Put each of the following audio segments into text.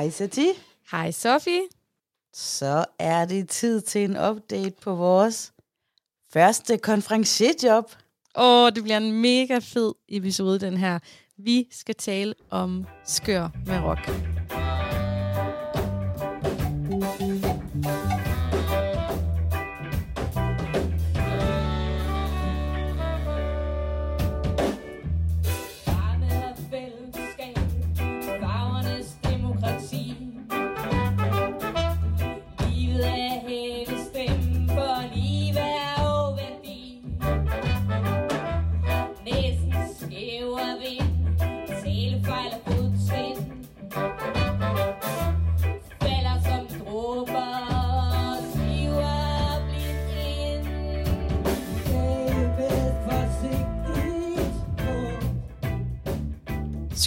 Hej Sati. Hej Sofie. Så er det tid til en update på vores første konferencierjob. Åh, oh, det bliver en mega fed episode, den her. Vi skal tale om skør med rock.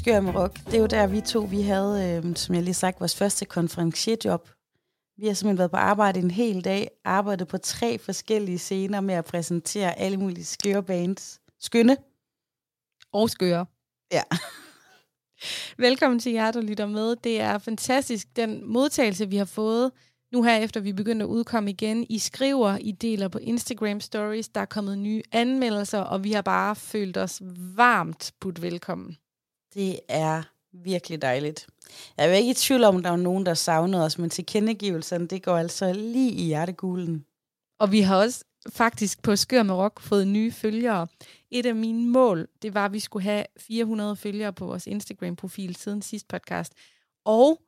Skør med rock. Det er jo der, vi to vi havde, øh, som jeg lige sagt, vores første konferencierjob. Vi har simpelthen været på arbejde en hel dag, arbejdet på tre forskellige scener med at præsentere alle mulige skøre bands. Skønne. Og skøre. Ja. Velkommen til jer, der lytter med. Det er fantastisk, den modtagelse, vi har fået nu her, efter vi begynder at udkomme igen. I skriver, I deler på Instagram Stories, der er kommet nye anmeldelser, og vi har bare følt os varmt budt velkommen. Det er virkelig dejligt. Jeg er ikke i tvivl om, at der er nogen, der savnede os, men tilkendegivelserne, det går altså lige i hjerteguglen. Og vi har også faktisk på Skør med Rock fået nye følgere. Et af mine mål, det var, at vi skulle have 400 følgere på vores Instagram-profil siden sidste podcast. Og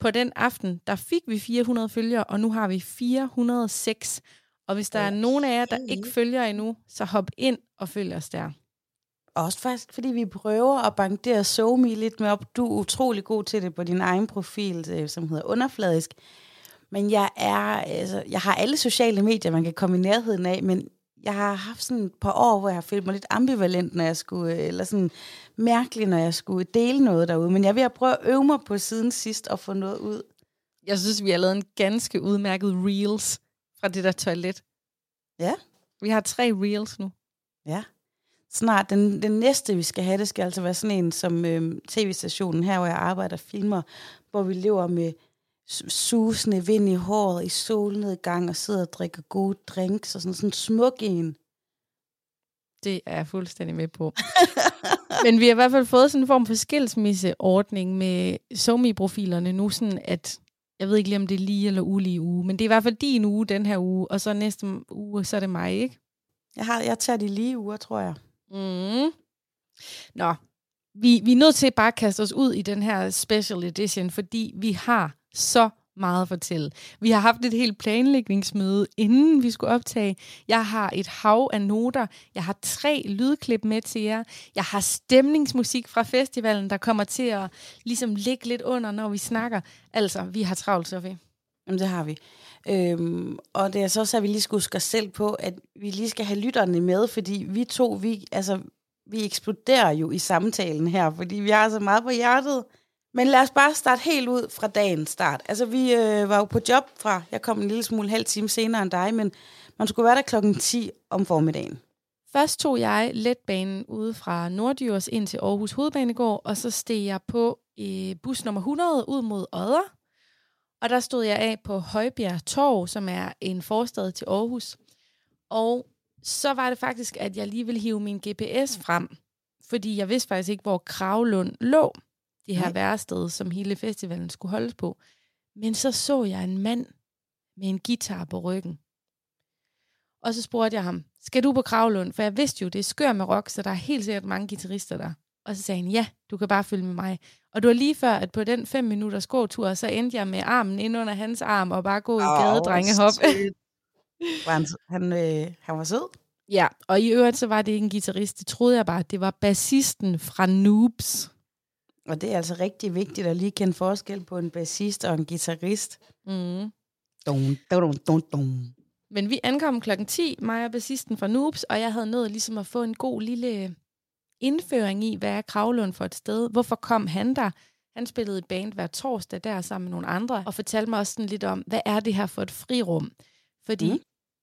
på den aften, der fik vi 400 følgere, og nu har vi 406. Og hvis der er nogen af jer, der ikke følger endnu, så hop ind og følg os der. Også faktisk, fordi vi prøver at banke det og me lidt med op. Du er utrolig god til det på din egen profil, øh, som hedder Underfladisk. Men jeg er, altså, jeg har alle sociale medier, man kan komme i nærheden af, men jeg har haft sådan et par år, hvor jeg har følt mig lidt ambivalent, når jeg skulle, øh, eller sådan mærkelig, når jeg skulle dele noget derude. Men jeg er ved at prøve at øve mig på siden sidst og få noget ud. Jeg synes, vi har lavet en ganske udmærket reels fra det der toilet. Ja. Vi har tre reels nu. Ja. Snart, den, den næste, vi skal have, det skal altså være sådan en, som øh, tv-stationen her, hvor jeg arbejder, filmer, hvor vi lever med su- susende vind i håret, i solnedgang, og sidder og drikker gode drinks, og sådan, sådan smuk en. Det er jeg fuldstændig med på. Men vi har i hvert fald fået sådan en form for skilsmisseordning med SoMe-profilerne nu, sådan at jeg ved ikke lige, om det er lige eller ulige uge, men det er i hvert fald din uge den her uge, og så næste uge, så er det mig, ikke? Jeg, har, jeg tager de lige uger, tror jeg. Mm. Nå, vi, vi er nødt til bare at kaste os ud i den her special edition, fordi vi har så meget at fortælle. Vi har haft et helt planlægningsmøde, inden vi skulle optage. Jeg har et hav af noter. Jeg har tre lydklip med til jer. Jeg har stemningsmusik fra festivalen, der kommer til at ligesom ligge lidt under, når vi snakker. Altså, vi har travlt, Sofie. Jamen, det har vi. Øhm, og det er så også, at vi lige skal huske os selv på, at vi lige skal have lytterne med, fordi vi to, vi, altså, vi eksploderer jo i samtalen her, fordi vi har så meget på hjertet. Men lad os bare starte helt ud fra dagens start. Altså, vi øh, var jo på job fra, jeg kom en lille smule halv time senere end dig, men man skulle være der klokken 10 om formiddagen. Først tog jeg letbanen ude fra Nordjurs ind til Aarhus Hovedbanegård, og så steg jeg på øh, bus nummer 100 ud mod Odder. Og der stod jeg af på Højbjerg Torv, som er en forstad til Aarhus. Og så var det faktisk, at jeg lige ville hive min GPS frem, fordi jeg vidste faktisk ikke, hvor Kravlund lå, det her Nej. værested, som hele festivalen skulle holdes på. Men så så jeg en mand med en guitar på ryggen. Og så spurgte jeg ham, skal du på Kravlund? For jeg vidste jo, det er skør med rock, så der er helt sikkert mange guitarister der. Og så sagde han, ja, du kan bare følge med mig. Og det var lige før, at på den fem minutters gåtur, så endte jeg med armen ind under hans arm og bare gå i Åh, gadedrengehop. Var han, han, øh, han var sød. ja, og i øvrigt så var det ikke en guitarist. Det troede jeg bare, det var bassisten fra Noobs. Og det er altså rigtig vigtigt at lige kende forskel på en bassist og en guitarist. Mm. Dun, dun, dun, dun. Men vi ankom klokken 10, mig og bassisten fra Noobs, og jeg havde nået ligesom at få en god lille indføring i, hvad er Kravlund for et sted? Hvorfor kom han der? Han spillede i band hver torsdag der sammen med nogle andre, og fortalte mig også sådan lidt om, hvad er det her for et frirum? Fordi Mm.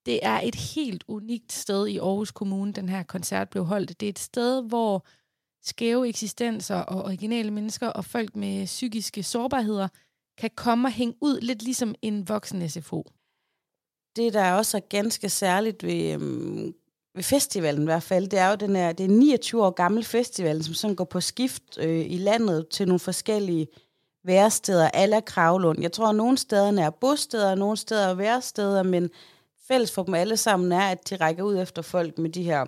det er et helt unikt sted i Aarhus Kommune, den her koncert blev holdt. Det er et sted, hvor skæve eksistenser og originale mennesker og folk med psykiske sårbarheder kan komme og hænge ud lidt ligesom en voksen SFO. det, der også er ganske særligt ved, øhm, ved festivalen i hvert fald, det er jo den her, det er 29 år gammel festival, som sådan går på skift øh, i landet til nogle forskellige væresteder alla Kravlund. Jeg tror, at nogle steder er bosteder, og nogle steder er væresteder, men fælles for dem alle sammen er, at de rækker ud efter folk med de her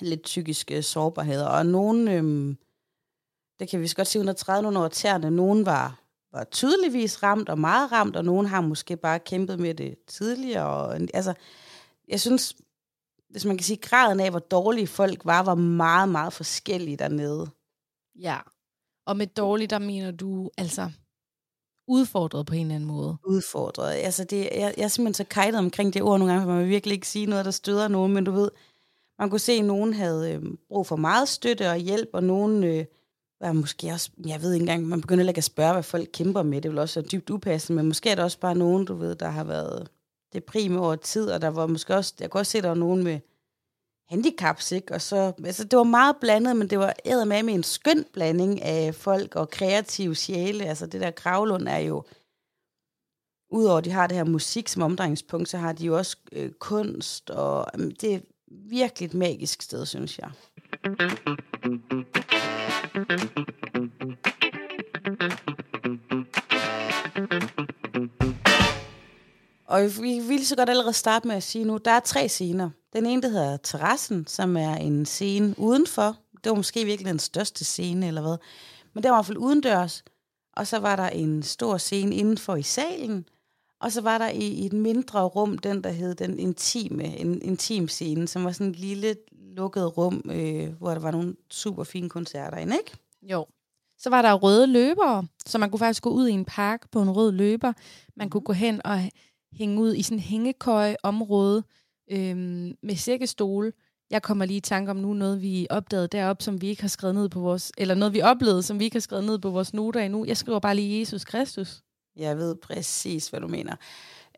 lidt psykiske sårbarheder. Og nogen, øhm, det kan vi så godt sige, under 30 nogle over tæerne, nogen var, var tydeligvis ramt og meget ramt, og nogen har måske bare kæmpet med det tidligere. Og, altså, jeg synes, hvis man kan sige, graden af, hvor dårlige folk var, var meget, meget forskellig dernede. Ja. Og med dårligt, der mener du altså udfordret på en eller anden måde. Udfordret. Altså, det, jeg, jeg er simpelthen så kajtet omkring det ord nogle gange, for man vil virkelig ikke sige noget, der støder nogen, men du ved, man kunne se, at nogen havde øh, brug for meget støtte og hjælp, og nogen øh, var måske også, jeg ved ikke engang, man begynder ikke at spørge, hvad folk kæmper med, det vil også være dybt upassende, men måske er der også bare nogen, du ved, der har været deprime over tid, og der var måske også, jeg kunne også se, der var nogen med handicaps, ikke? Og så, altså, det var meget blandet, men det var med med en skøn blanding af folk og kreative sjæle. Altså, det der Kravlund er jo, udover at de har det her musik som omdrejningspunkt, så har de jo også øh, kunst, og det er virkelig et magisk sted, synes jeg. Og vi vil så godt allerede starte med at sige nu, der er tre scener. Den ene, der hedder Terrassen, som er en scene udenfor. Det var måske virkelig den største scene, eller hvad. Men det var i hvert fald udendørs. Og så var der en stor scene indenfor i salen. Og så var der i, i et mindre rum, den der hed den intime, en intim scene, som var sådan et lille lukket rum, øh, hvor der var nogle super fine koncerter inde, ikke? Jo. Så var der røde løbere, så man kunne faktisk gå ud i en park på en rød løber. Man kunne gå hen og hænge ud i sådan en hængekøje-område øhm, med sækkestole. Jeg kommer lige i tanke om nu noget, vi opdagede deroppe, som vi ikke har skrevet ned på vores... Eller noget, vi oplevede, som vi ikke har skrevet ned på vores noter endnu. Jeg skriver bare lige Jesus Kristus. Jeg ved præcis, hvad du mener.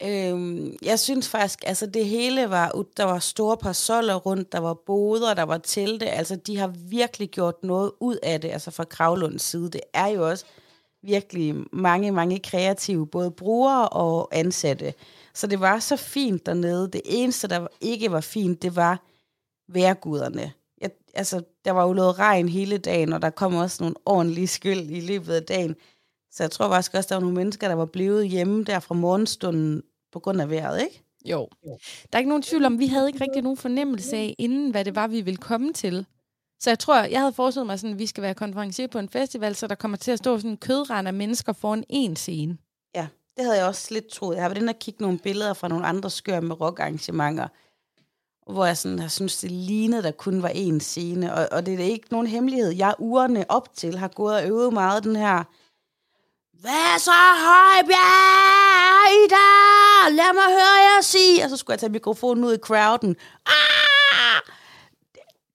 Øhm, jeg synes faktisk, altså det hele var, der var store parasoller rundt, der var boder, der var telte, altså de har virkelig gjort noget ud af det, altså fra Kravlunds side. Det er jo også virkelig mange, mange kreative, både brugere og ansatte. Så det var så fint dernede. Det eneste, der ikke var fint, det var værguderne. Jeg, altså, der var jo noget regn hele dagen, og der kom også nogle ordentlige skyld i løbet af dagen. Så jeg tror faktisk også, der var nogle mennesker, der var blevet hjemme der fra morgenstunden på grund af vejret, ikke? Jo. Der er ikke nogen tvivl om, vi havde ikke rigtig nogen fornemmelse af, inden hvad det var, vi ville komme til. Så jeg tror, jeg havde forestillet mig sådan, at vi skal være konferencier på en festival, så der kommer til at stå sådan en kødrand af mennesker foran en scene. Ja, det havde jeg også lidt troet. Jeg har været inde og kigge nogle billeder fra nogle andre skør med rockarrangementer, hvor jeg sådan har synes, det lignede, der kun var én scene. Og, og det er ikke nogen hemmelighed. Jeg ugerne op til har gået og øvet meget den her hvad så Højbjerg, Ida? Lad mig høre jer sige. Og så skulle jeg tage mikrofonen ud i crowden. Ah!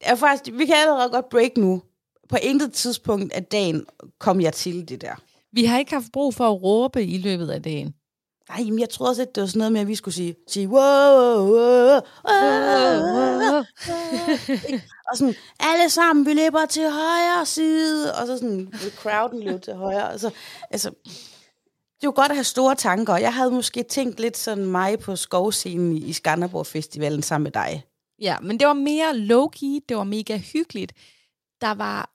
Er faktisk, vi kan allerede godt break nu. På intet tidspunkt af dagen kom jeg til det der. Vi har ikke haft brug for at råbe i løbet af dagen. Nej, men jeg troede også, at det var sådan noget med, at vi skulle sige, sige wow, wow, wow, og sådan, alle sammen, vi løber til højre side, og så sådan, crowden løbe til højre, og så, altså, det er jo godt at have store tanker. Jeg havde måske tænkt lidt sådan mig på skovscenen i Skanderborg Festivalen sammen med dig. Ja, men det var mere low-key, det var mega hyggeligt. Der var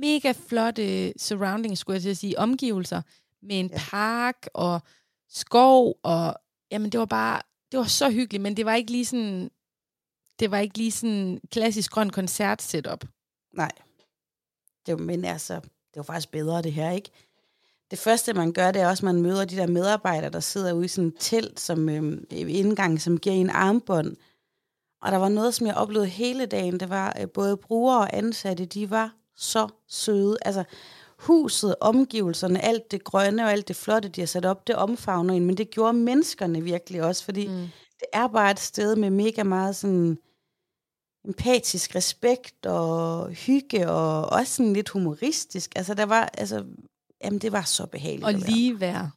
mega flotte surroundings, skulle jeg til at sige, omgivelser, med en Ja. park og skov, og jamen det var bare, det var så hyggeligt, men det var ikke lige sådan, det var ikke lige sådan klassisk grøn koncert setup. Nej. Det, var- men altså, det var faktisk bedre det her, ikke? Det første, man gør, det er også, at man møder de der medarbejdere, der sidder ude i sådan et telt som øhm, indgang, som giver en armbånd. Og der var noget, som jeg oplevede hele dagen. Det var øh, både brugere og ansatte, de var så søde. Altså, huset, omgivelserne, alt det grønne og alt det flotte, de har sat op, det omfavner en. Men det gjorde menneskerne virkelig også, fordi mm. det er bare et sted med mega meget sådan empatisk respekt og hygge, og også sådan lidt humoristisk. Altså, der var, altså, jamen, det var så behageligt Og lige være.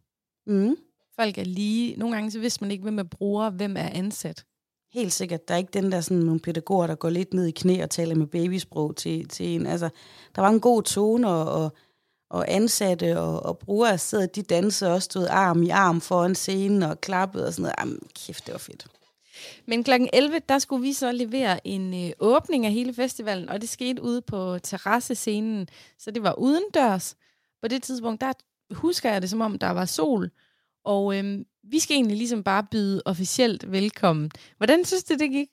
Mm, Folk er lige. Nogle gange så vidste man ikke, hvem er bruger, hvem er ansat. Helt sikkert. Der er ikke den der sådan nogle pædagoger, der går lidt ned i knæ og taler med babysprog til, til en. Altså, der var en god tone, og, og, og ansatte og, og brugere sidder, de dansede også, stod arm i arm foran scenen og klappede og sådan noget. Jamen, kæft, det var fedt. Men kl. 11, der skulle vi så levere en øh, åbning af hele festivalen, og det skete ude på terrassescenen, så det var udendørs. På det tidspunkt, der husker jeg det, som om der var sol, og øhm, vi skal egentlig ligesom bare byde officielt velkommen. Hvordan synes du, det gik?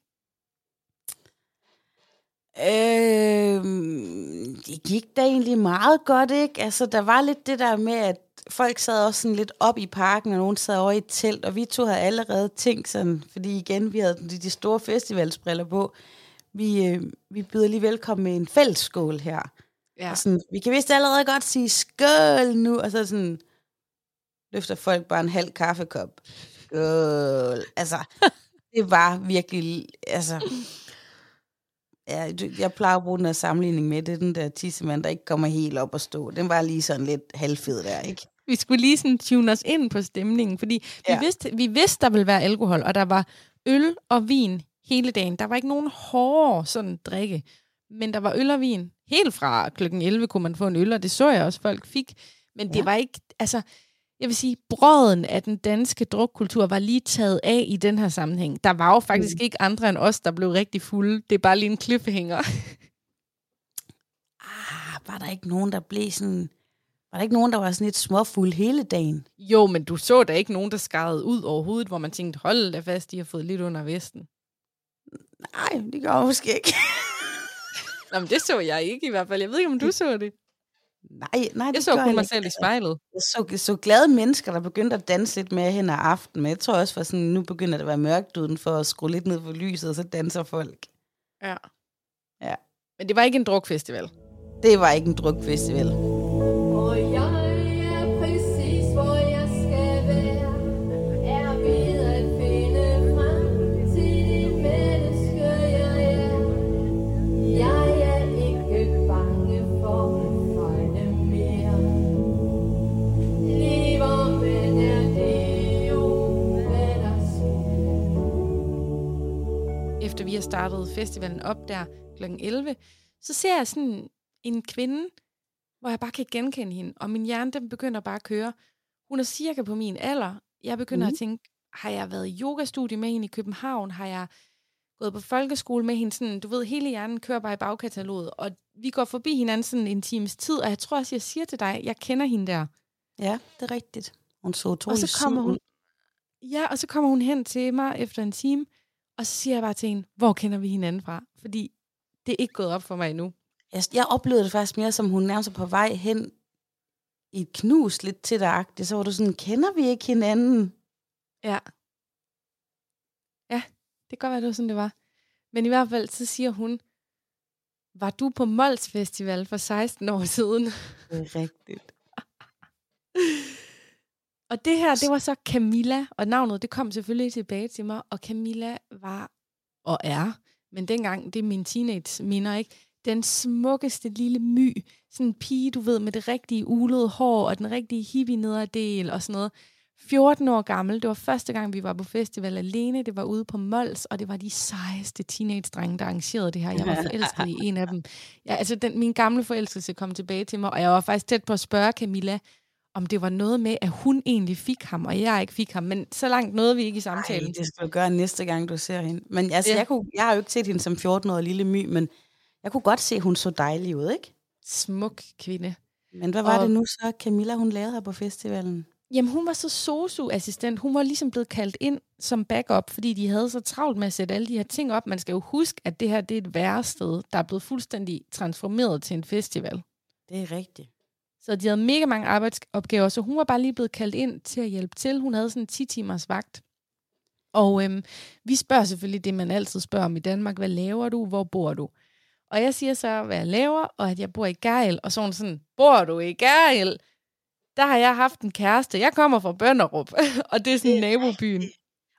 Øh, det gik da egentlig meget godt, ikke? Altså, der var lidt det der med, at folk sad også sådan lidt op i parken, og nogen sad over i et telt, og vi to havde allerede tænkt sådan, fordi igen, vi havde de, de store festivalsbriller på, vi, øh, vi byder lige velkommen med en fællesskål her. Ja. Og sådan, vi kan vist allerede godt sige skål nu, og så sådan, løfter folk bare en halv kaffekop. Skål. Altså, det var virkelig, altså, ja, jeg plejer at bruge den her sammenligning med, det er den der tissemand, der ikke kommer helt op og stå. Den var lige sådan lidt halvfed der, ikke? Vi skulle lige sådan tune os ind på stemningen, fordi ja. Vi, vidste, vi vidste, der ville være alkohol, og der var øl og vin hele dagen. Der var ikke nogen hårde sådan drikke, men der var øl og vin. Helt fra klokken 11 kunne man få en øl, og det så jeg også, folk fik. Men det Ja. var ikke, altså, jeg vil sige, brøden af den danske drukkultur var lige taget af i den her sammenhæng. Der var jo faktisk mm. ikke andre end os, der blev rigtig fulde. Det er bare lige en cliffhanger. Ah, var der ikke nogen, der blev sådan... Var der ikke nogen, der var sådan lidt småfuld hele dagen? Jo, men du så da ikke nogen, der skarrede ud over hovedet, hvor man tænkte, hold da fast, de har fået lidt under vesten. Nej, det gør jeg måske ikke. Nå, men det så jeg ikke i hvert fald. Jeg ved ikke, om du så det. Nej, nej, det Jeg så kun mig ikke. selv i spejlet. Jeg så, jeg så glade mennesker, der begyndte at danse lidt mere hen ad aften, men jeg tror også, for sådan, nu begynder det at være mørkt udenfor at skrue lidt ned for lyset, og så danser folk. Ja. Ja. Men det var ikke en drukfestival. Det var ikke en drukfestival. Startet festivalen op der kl. 11, så ser jeg sådan en kvinde, hvor jeg bare kan genkende hende, og min hjerne den begynder bare at køre. Hun er cirka på min alder. Jeg begynder mm. Mhm. at tænke, har jeg været i yogastudie med hende i København? Har jeg gået på folkeskole med hende? Sådan, du ved, hele hjernen kører bare i bagkataloget, og vi går forbi hinanden sådan en times tid, og jeg tror også, jeg siger til dig, jeg kender hende der. Ja, det er rigtigt. Hun så Og utrolig så kommer hun, ja, og så kommer hun hen til mig efter en time, og så siger jeg bare til hende, hvor kender vi hinanden fra? Fordi det er ikke gået op for mig endnu. Jeg, jeg oplevede det faktisk mere, som hun nærmest var på vej hen i et knus lidt til dig Så var du sådan, kender vi ikke hinanden? Ja. Ja, det kan godt være, det var sådan, det var. Men i hvert fald, så siger hun, var du på Mols Festival for 16 år siden? Det er rigtigt. Og det her, det var så Camilla, og navnet, det kom selvfølgelig tilbage til mig, og Camilla var, og er, men dengang, det er min teenage minder, ikke? Den smukkeste lille my, sådan en pige, du ved, med det rigtige ulede hår, og den rigtige hippie nederdel, og sådan noget. 14 år gammel, det var første gang, vi var på festival alene, det var ude på Mols, og det var de sejeste teenage-drenge, der arrangerede det her. Jeg var forelsket i en af dem. Ja, altså, den, min gamle forelskelse kom tilbage til mig, og jeg var faktisk tæt på at spørge Camilla, om det var noget med, at hun egentlig fik ham, og jeg ikke fik ham. Men så langt nåede vi ikke i Ej, samtalen. det skal du gøre næste gang, du ser hende. Men altså, ja. jeg, kunne, jeg har jo ikke set hende som 14-årig lille my, men jeg kunne godt se, at hun så dejlig ud, ikke? Smuk kvinde. Men hvad var Og- det nu så, Camilla, hun lavede her på festivalen? Jamen, hun var så sosu-assistent. Hun var ligesom blevet kaldt ind som backup, fordi de havde så travlt med at sætte alle de her ting op. Man skal jo huske, at det her det er et værested, der er blevet fuldstændig transformeret til en festival. Det er rigtigt. Så de havde mega mange arbejdsopgaver, så hun var bare lige blevet kaldt ind til at hjælpe til. Hun havde sådan en 10 timers vagt. Og øhm, vi spørger selvfølgelig det, man altid spørger om i Danmark. Hvad laver du? Hvor bor du? Og jeg siger så, hvad jeg laver, og at jeg bor i Gejl. Og så hun sådan, bor du i Gejl? Der har jeg haft en kæreste. Jeg kommer fra Bønderup, og det er sådan Det er nabobyen.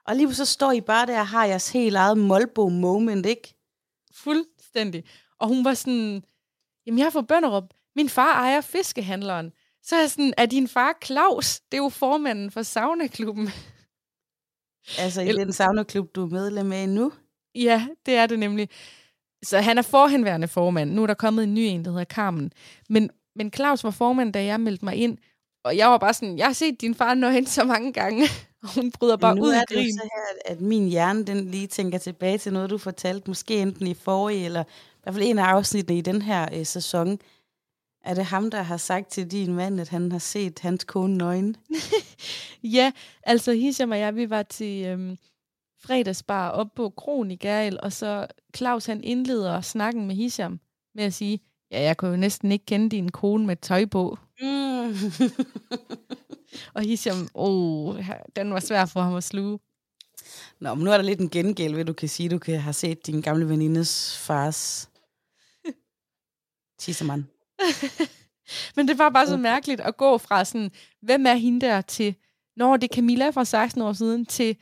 Og lige så står I bare der og har jeres helt eget Molbo-moment, ikke? Fuldstændig. Og hun var sådan, jamen jeg er fra Bønderup. Min far ejer fiskehandleren. Så er jeg sådan, er din far Claus? Det er jo formanden for saunaklubben. Altså i den saunaklub, du er medlem af nu? Ja, det er det nemlig. Så han er forhenværende formand. Nu er der kommet en ny en, der hedder Carmen. Men, men Claus var formand, da jeg meldte mig ind. Og jeg var bare sådan, jeg har set din far nøgen så mange gange. Og hun bryder bare nu ud er i det jo grin. så her, at min hjerne den lige tænker tilbage til noget, du fortalte, måske enten i forrige, eller i hvert fald en af afsnittene i den her øh, sæson. Er det ham, der har sagt til din mand, at han har set hans kone nøgen? Ja, altså Hisham og jeg, vi var til øhm, fredagsbar op på Kron i Gærl, og så Claus han indleder snakken med Hisham med at sige, ja, jeg kunne jo næsten ikke kende din kone med tøj på. Mm. Og Hisham, åh, den var svær for ham at sluge. Nå, men nu er der lidt en gengæld, ved du kan sige, du kan have set din gamle venindes fars tissemand. Men det var bare så mærkeligt at gå fra sådan, hvem er hende der, til, når det er Camilla fra 16 år siden, til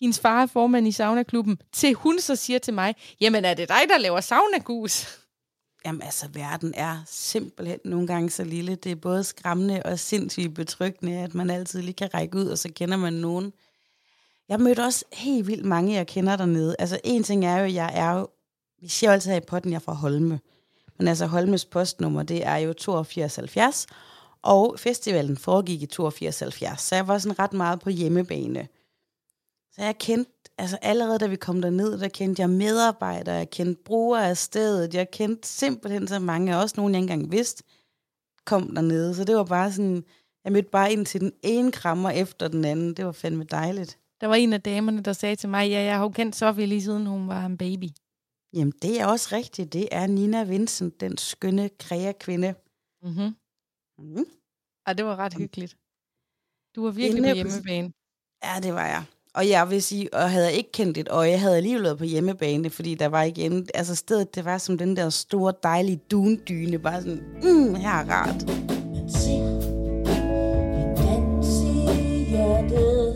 hendes far er formand i saunaklubben, til hun så siger til mig, jamen er det dig, der laver saunagus? Jamen altså, verden er simpelthen nogle gange så lille. Det er både skræmmende og sindssygt betryggende, at man altid lige kan række ud, og så kender man nogen. Jeg mødte også helt vildt mange, jeg kender dernede. Altså, en ting er jo, jeg er jo... Vi siger jo altid her i potten, jeg er fra Holme. Men altså, Holmes postnummer, det er jo 8270. Og festivalen foregik i 8270, så jeg var sådan ret meget på hjemmebane. Så jeg kendte, altså allerede da vi kom derned, der kendte jeg medarbejdere, jeg kendte brugere af stedet, jeg kendte simpelthen så mange, og også nogen, jeg ikke engang vidste, kom dernede. Så det var bare sådan, jeg mødte bare ind til den ene krammer efter den anden. Det var fandme dejligt. Der var en af damerne, der sagde til mig, ja, jeg har jo kendt Sofie lige siden hun var en baby. Jamen, det er også rigtigt. Det er Nina Vincent, den skønne kreakvinde. Mm-hmm. Mm. Og det var ret hyggeligt. Du var virkelig Inde på hjemmebane. Ja, det var jeg. Og jeg vil sige, og havde jeg ikke kendt et øje, jeg havde alligevel været på hjemmebane, fordi der var igen, altså stedet, det var som den der store, dejlige dundyne, bare sådan, mm, her er rart. Ser en dans i hjertet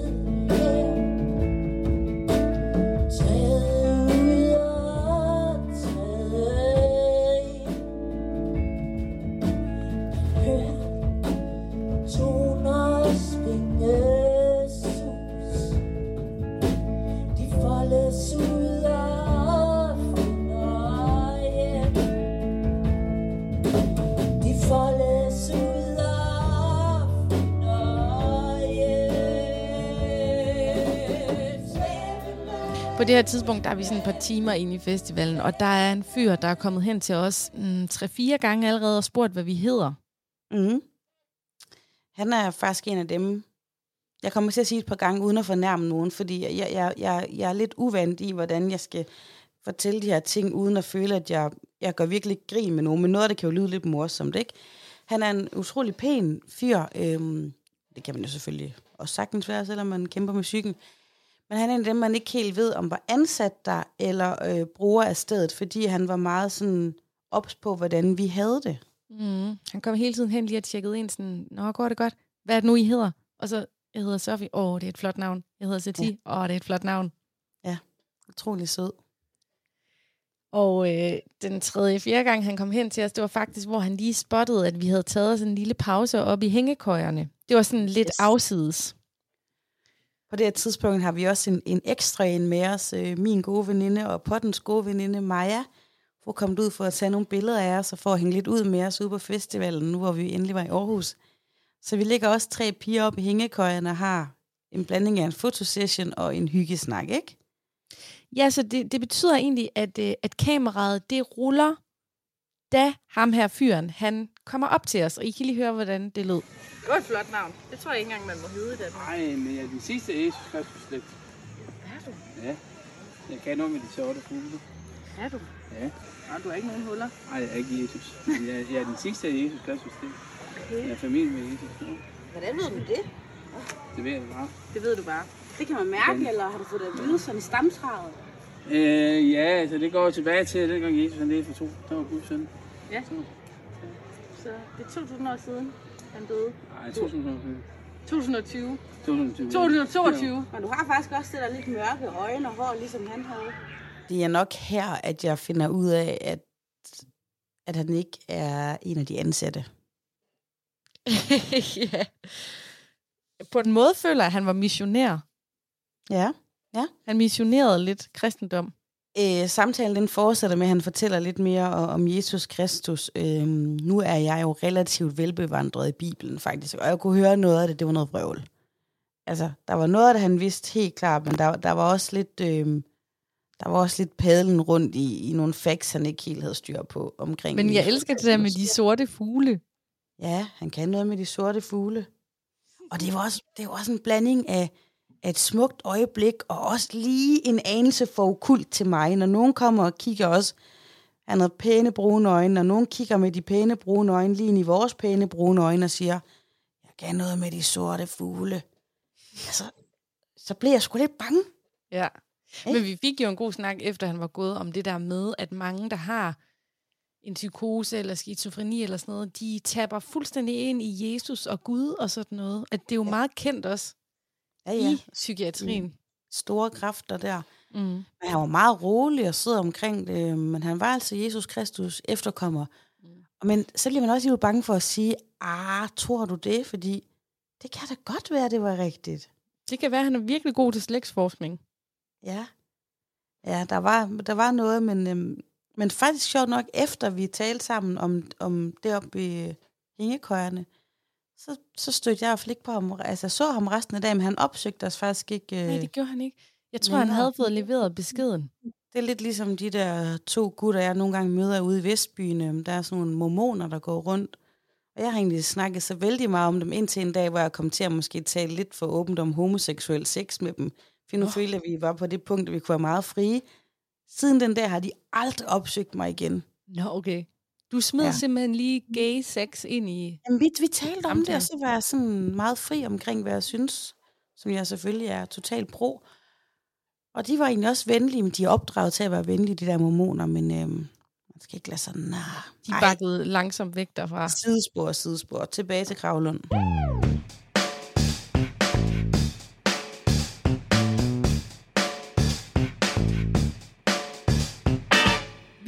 På det her tidspunkt, der er vi sådan et par timer inde i festivalen, og der er en fyr, der er kommet hen til os mm, tre-fire gange allerede og spurgt, hvad vi hedder. Mm. Han er faktisk en af dem, jeg kommer til at sige et par gange, uden at fornærme nogen, fordi jeg, jeg, jeg, jeg er lidt uvandt i, hvordan jeg skal fortælle de her ting, uden at føle, at jeg, jeg gør virkelig grin med nogen. Men noget af det kan jo lyde lidt morsomt, ikke? Han er en utrolig pæn fyr. Øhm, det kan man jo selvfølgelig også sagtens være, selvom man kæmper med psyken. Men han er en af dem, man ikke helt ved, om var ansat der, eller øh, bruger af stedet, fordi han var meget sådan ops på, hvordan vi havde det. Mm. Han kom hele tiden hen lige og tjekkede ind, sådan, Nå, går det godt? Hvad er det nu, I hedder? Og så, jeg hedder Sofie. Åh, det er et flot navn. Jeg hedder Sati. Åh, det er et flot navn. Utrolig sød. Og øh, den tredje, fjerde gang, han kom hen til os, det var faktisk, hvor han lige spottede, at vi havde taget sådan en lille pause op i hængekøjerne. Det var sådan lidt Yes. afsides. På det her tidspunkt har vi også en, en ekstra en med os. Øh, min gode veninde og pottens gode veninde, Maja. Hun kom ud for at tage nogle billeder af os og for at hænge lidt ud med os ude på festivalen, nu hvor vi endelig var i Aarhus. Så vi ligger også tre piger op i hængekøjen og har en blanding af en fotosession og en hyggesnak, ikke? Ja, så det, det betyder egentlig, at, øh, at kameraet, det ruller, da ham her fyren, han kommer op til os. Og I kan lige høre, hvordan det lød. Det var et flot navn. Det tror jeg ikke engang, man må hedde det. Nej, men jeg er den sidste Jesus Kristus slægt. Er du? Ja. Jeg kan noget med de sorte fugle. Er du? Ja. Nej, du har ikke nogen huller. Nej, jeg er ikke Jesus. Jeg, jeg er den sidste af Jesus Kristus slægt. Jeg er familie med Jesus. Ja, Hvordan ved du det? det ved jeg bare. Det ved du bare. Det kan man mærke, eller har du fået det at vide sådan i stamtræet? Øh, ja, altså det går tilbage til, dengang Jesus han levede for to. Der var Guds søn. Ja. Så, Så det er 2000 år siden, han døde. nej, 2020. 2020. 2020. 2022. Men du har faktisk også det der lidt mørke øjne og hår, ligesom han havde. Det er nok her, at jeg finder ud af, at, at han ikke er en af de ansatte. ja. På en måde føler jeg, at han var missionær. Ja. Han missionerede lidt kristendom. Øh, samtalen den fortsætter med, at han fortæller lidt mere om Jesus Kristus. Øh, nu er jeg jo relativt velbevandret i Bibelen, faktisk. Og jeg kunne høre noget af det, det var noget vrøvl. Altså, der var noget af det, han vidste helt klart, men der, der var også lidt... Øh, der var også lidt padlen rundt i, i nogle facts, han ikke helt havde styr på omkring. Men jeg elsker det der med de sorte fugle. Ja, han kan noget med de sorte fugle. Og det var også, det var også en blanding af et smukt øjeblik, og også lige en anelse for ukult til mig. Når nogen kommer og kigger også, han havde pæne brune øjne, når nogen kigger med de pæne brune øjne, lige ind i vores pæne brune øjne, og siger, jeg kan noget med de sorte fugle. Altså, så blev jeg sgu lidt bange. Ja. Ikke? Men vi fik jo en god snak, efter han var gået, om det der med, at mange, der har en psykose eller skizofreni eller sådan noget, de tapper fuldstændig ind i Jesus og Gud og sådan noget. At det er jo ja. meget kendt også Ja, ja. i psykiatrien. store kræfter der. Mm. Mm. Men han var meget rolig og sød omkring det, men han var altså Jesus Kristus efterkommer. Mm. Men så bliver man også jo bange for at sige, ah, tror du det? Fordi det kan da godt være, det var rigtigt. Det kan være, at han er virkelig god til slægtsforskning. Ja, ja der, var, der var noget, men, øhm, men faktisk sjovt nok, efter vi talte sammen om, om det oppe i hængekøjerne, så, så stødte jeg i hvert fald ikke på ham. Altså, jeg så ham resten af dagen, men han opsøgte os faktisk ikke. Nej, Øh, det gjorde han ikke. Jeg tror, han havde fået leveret beskeden. Det er lidt ligesom de der to gutter, jeg nogle gange møder ude i Vestbyen. Øhm, Der er sådan nogle mormoner, der går rundt. Og jeg har egentlig snakket så vældig meget om dem, indtil en dag, hvor jeg kom til at måske tale lidt for åbent om homoseksuel sex med dem. For nu oh. følte at vi var på det punkt, at vi kunne være meget frie. Siden den dag har de aldrig opsøgt mig igen. Nå, okay. Du smed ja. Simpelthen lige gay sex ind i... Jamen, vi, vi talte om det, og så var jeg sådan meget fri omkring, hvad jeg synes, som jeg selvfølgelig er totalt pro. Og de var egentlig også venlige, men de er opdraget til at være venlige, de der mormoner, men øhm, man skal ikke lade sig nah. De bakkede langsomt væk derfra. Sidespor, sidespor. Tilbage til Kravlund.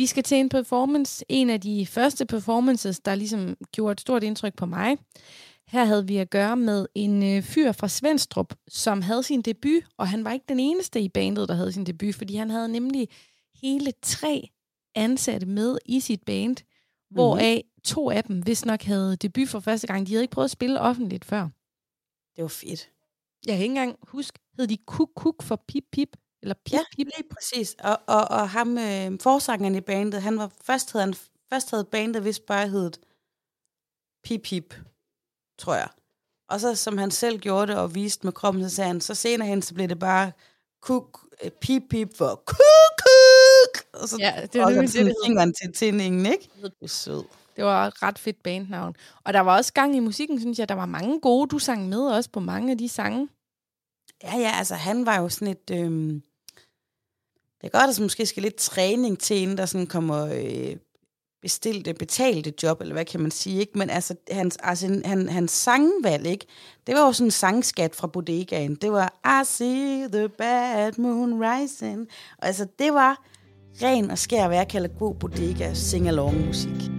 Vi skal til en performance. En af de første performances, der ligesom gjorde et stort indtryk på mig. Her havde vi at gøre med en øh, fyr fra Svendstrup, som havde sin debut, og han var ikke den eneste i bandet, der havde sin debut, fordi han havde nemlig hele tre ansatte med i sit band, hvoraf to af dem vist nok havde debut for første gang. De havde ikke prøvet at spille offentligt før. Det var fedt. Jeg kan ikke engang huske, hed de Kuk Kuk for Pip Pip? Eller Pip Ja, Pip? lige præcis. Og, og, og ham, øh, forsangeren i bandet, han var først havde, han, først havde bandet vist bare heddet Pip Pip, tror jeg. Og så, som han selv gjorde det og viste med kroppen, så sagde han, så senere hen, så blev det bare kuk, øh, pip pip for kuk, kuk. Og så Ja, det var og så det, fingeren til tændingen, ikke? Det er sød. Det var et ret fedt bandnavn. Og der var også gang i musikken, synes jeg. Der var mange gode. Du sang med også på mange af de sange. Ja, ja, altså han var jo sådan et... Øhm, det er godt, at der måske skal lidt træning til, inden der sådan kommer øh, bestilte, betalte job, eller hvad kan man sige, ikke? Men altså, hans, altså han, hans sangvalg, ikke? Det var jo sådan en sangskat fra bodegaen. Det var, I see the bad moon rising. Og altså, det var ren og skær, hvad jeg kalder god bodega sing-along-musik.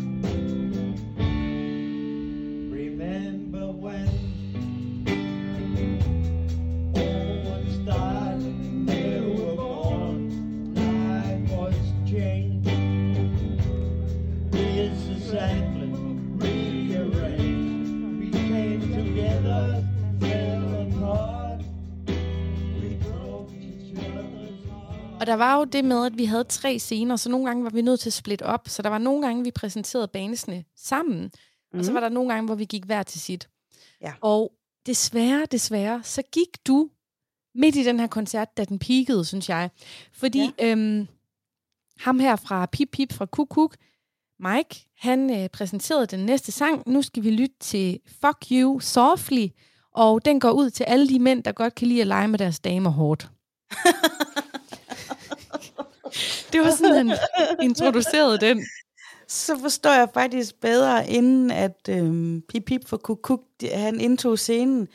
Og der var jo det med, at vi havde tre scener, så nogle gange var vi nødt til at splitte op. Så der var nogle gange, vi præsenterede banesene sammen, mm. og så var der nogle gange, hvor vi gik hver til sit. Ja. Og desværre, desværre, så gik du midt i den her koncert, da den peakede, synes jeg. Fordi ja. øhm, ham her fra Pip Pip fra Kuk Kuk, Mike, han øh, præsenterede den næste sang. Nu skal vi lytte til Fuck You Softly, og den går ud til alle de mænd, der godt kan lide at lege med deres damer hårdt. det var sådan, han introducerede den. så forstår jeg faktisk bedre, inden at øhm, Pip Pip for Kukuk, han indtog scenen,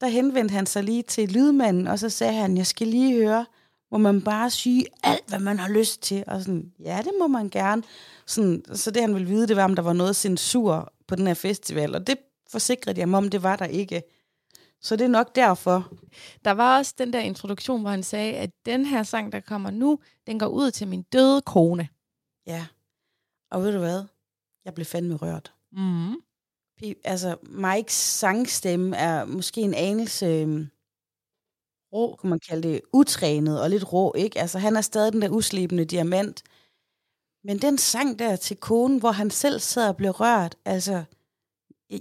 der henvendte han sig lige til lydmanden, og så sagde han, jeg skal lige høre, må man bare sige alt, hvad man har lyst til? Og sådan, ja, det må man gerne. Sådan, så det han ville vide, det var, om der var noget censur på den her festival, og det forsikrede jeg mig om, det var der ikke. Så det er nok derfor. Der var også den der introduktion, hvor han sagde, at den her sang, der kommer nu, den går ud til min døde kone. Ja. Og ved du hvad? Jeg blev fandme rørt. Mm. Altså, Mikes sangstemme er måske en anelse, øhm, Rå. kunne man kalde det, utrænet og lidt rå, ikke? Altså, han er stadig den der uslibende diamant. Men den sang der til konen, hvor han selv sidder og bliver rørt, altså, jeg,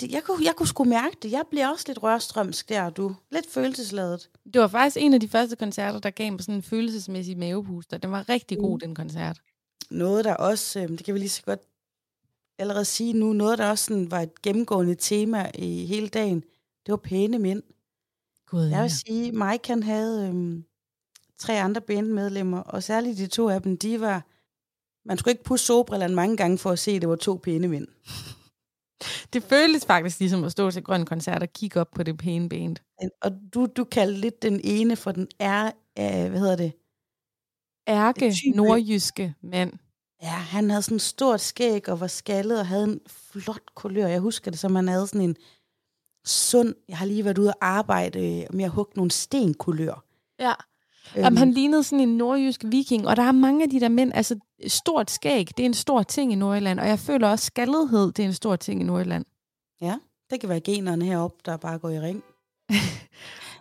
jeg, jeg, kunne, jeg kunne sgu mærke det. Jeg bliver også lidt rørstrømsk der, du. Lidt følelsesladet. Det var faktisk en af de første koncerter, der gav mig sådan en følelsesmæssig mavepuster. Den var rigtig god, Mm. den koncert. Noget, der også, øhm, det kan vi lige så godt allerede sige nu, noget, der også sådan var et gennemgående tema i hele dagen, det var pæne mænd. God, Jeg vil sige, Mike han havde øhm, tre andre bandmedlemmer, og særligt de to af dem, de var... Man skulle ikke pusse solbrillerne mange gange for at se, at det var to pæne mænd. Det føltes faktisk ligesom at stå til grøn koncert og kigge op på det pæne band. Og du, du kaldte lidt den ene for den er... Øh, hvad hedder det? Ærke, nordjyske mand. Ja, han havde sådan et stort skæg og var skaldet og havde en flot kulør. Jeg husker det som, han havde sådan en sund... Jeg har lige været ude og arbejde med at hugge nogle stenkulør. Ja. Øhm, Jamen, han lignede sådan en nordjysk viking, og der er mange af de der mænd, altså stort skæg, det er en stor ting i Nordjylland, og jeg føler også skaldighed, det er en stor ting i Nordjylland. Det kan være generne heroppe, der bare går i ring.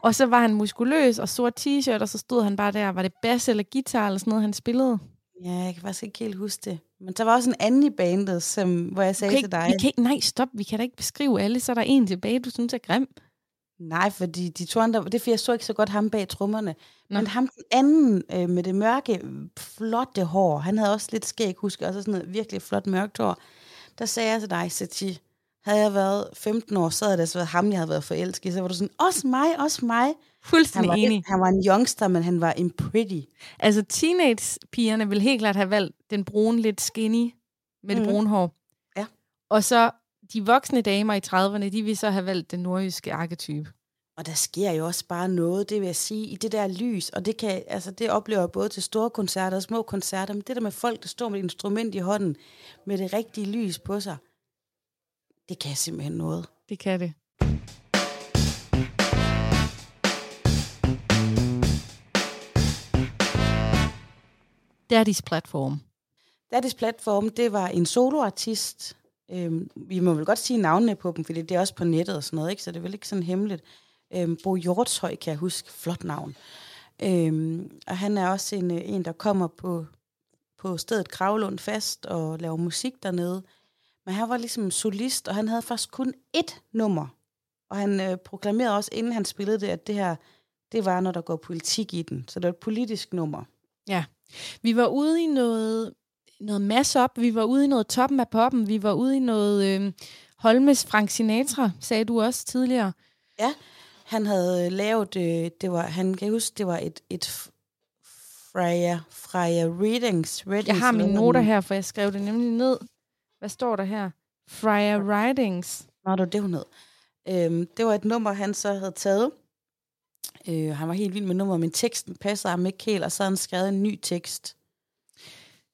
Og så var han muskuløs og sort t-shirt, og så stod han bare der, var det bass eller guitar eller sådan noget, han spillede? Ja, jeg kan faktisk ikke helt huske det. Men der var også en anden i bandet, som, hvor jeg sagde Okay, til dig... vi kan ikke, nej, stop, vi kan da ikke beskrive alle, så er der en tilbage, du synes er grim. Nej, fordi de to andre, det er fordi, jeg så ikke så godt ham bag trummerne. Nå. Men ham den anden øh, med det mørke, flotte hår, han havde også lidt skæg, husker jeg, også sådan noget virkelig flot mørkt hår. Der sagde jeg til dig, Sati, havde jeg været 15 år, så havde det altså været ham, jeg havde været forelsket. Så var du sådan, også mig, også mig. Han Fuldstændig var, enig. han var en youngster, men han var en pretty. Altså, teenage-pigerne vil helt klart have valgt den brune, lidt skinny med det Mhm. brune hår. Ja. Og så de voksne damer i 30'erne, de vil så have valgt den nordjyske arketype. Og der sker jo også bare noget, det vil jeg sige, i det der lys. Og det, kan, altså, det oplever jeg både til store koncerter og små koncerter. Men det der med folk, der står med et instrument i hånden, med det rigtige lys på sig, det kan simpelthen noget. Det kan det. Daddy's platform. Daddy's Platform, det var en soloartist. Øhm, vi må vel godt sige navnene på dem, fordi det er også på nettet og sådan noget, ikke? så det er vel ikke sådan hemmeligt. Øhm, Bo Hjortshøj kan jeg huske, flot navn. Øhm, og han er også en, øh, en der kommer på, på stedet Kravlund fast og laver musik dernede. Men han var ligesom solist, og han havde faktisk kun ét nummer. Og han øh, proklamerede også, inden han spillede det, at det her, det var, når der går politik i den. Så det var et politisk nummer. Ja. Vi var ude i noget, noget masse op. Vi var ude i noget toppen af poppen. Vi var ude i noget øh, Holmes Frank Sinatra, sagde du også tidligere. Han havde lavet, øh, det var, han kan huske, det var et, et f- Freya, Freya Readings. Readings Jeg har mine noter her, for jeg skrev det nemlig ned. Hvad står der her? Freya Writings. Nå, det var det, hun hed. Øhm, det var et nummer, han så havde taget. Øh, han var helt vild med nummeret, men teksten passer ham ikke helt, og så havde han skrevet en ny tekst.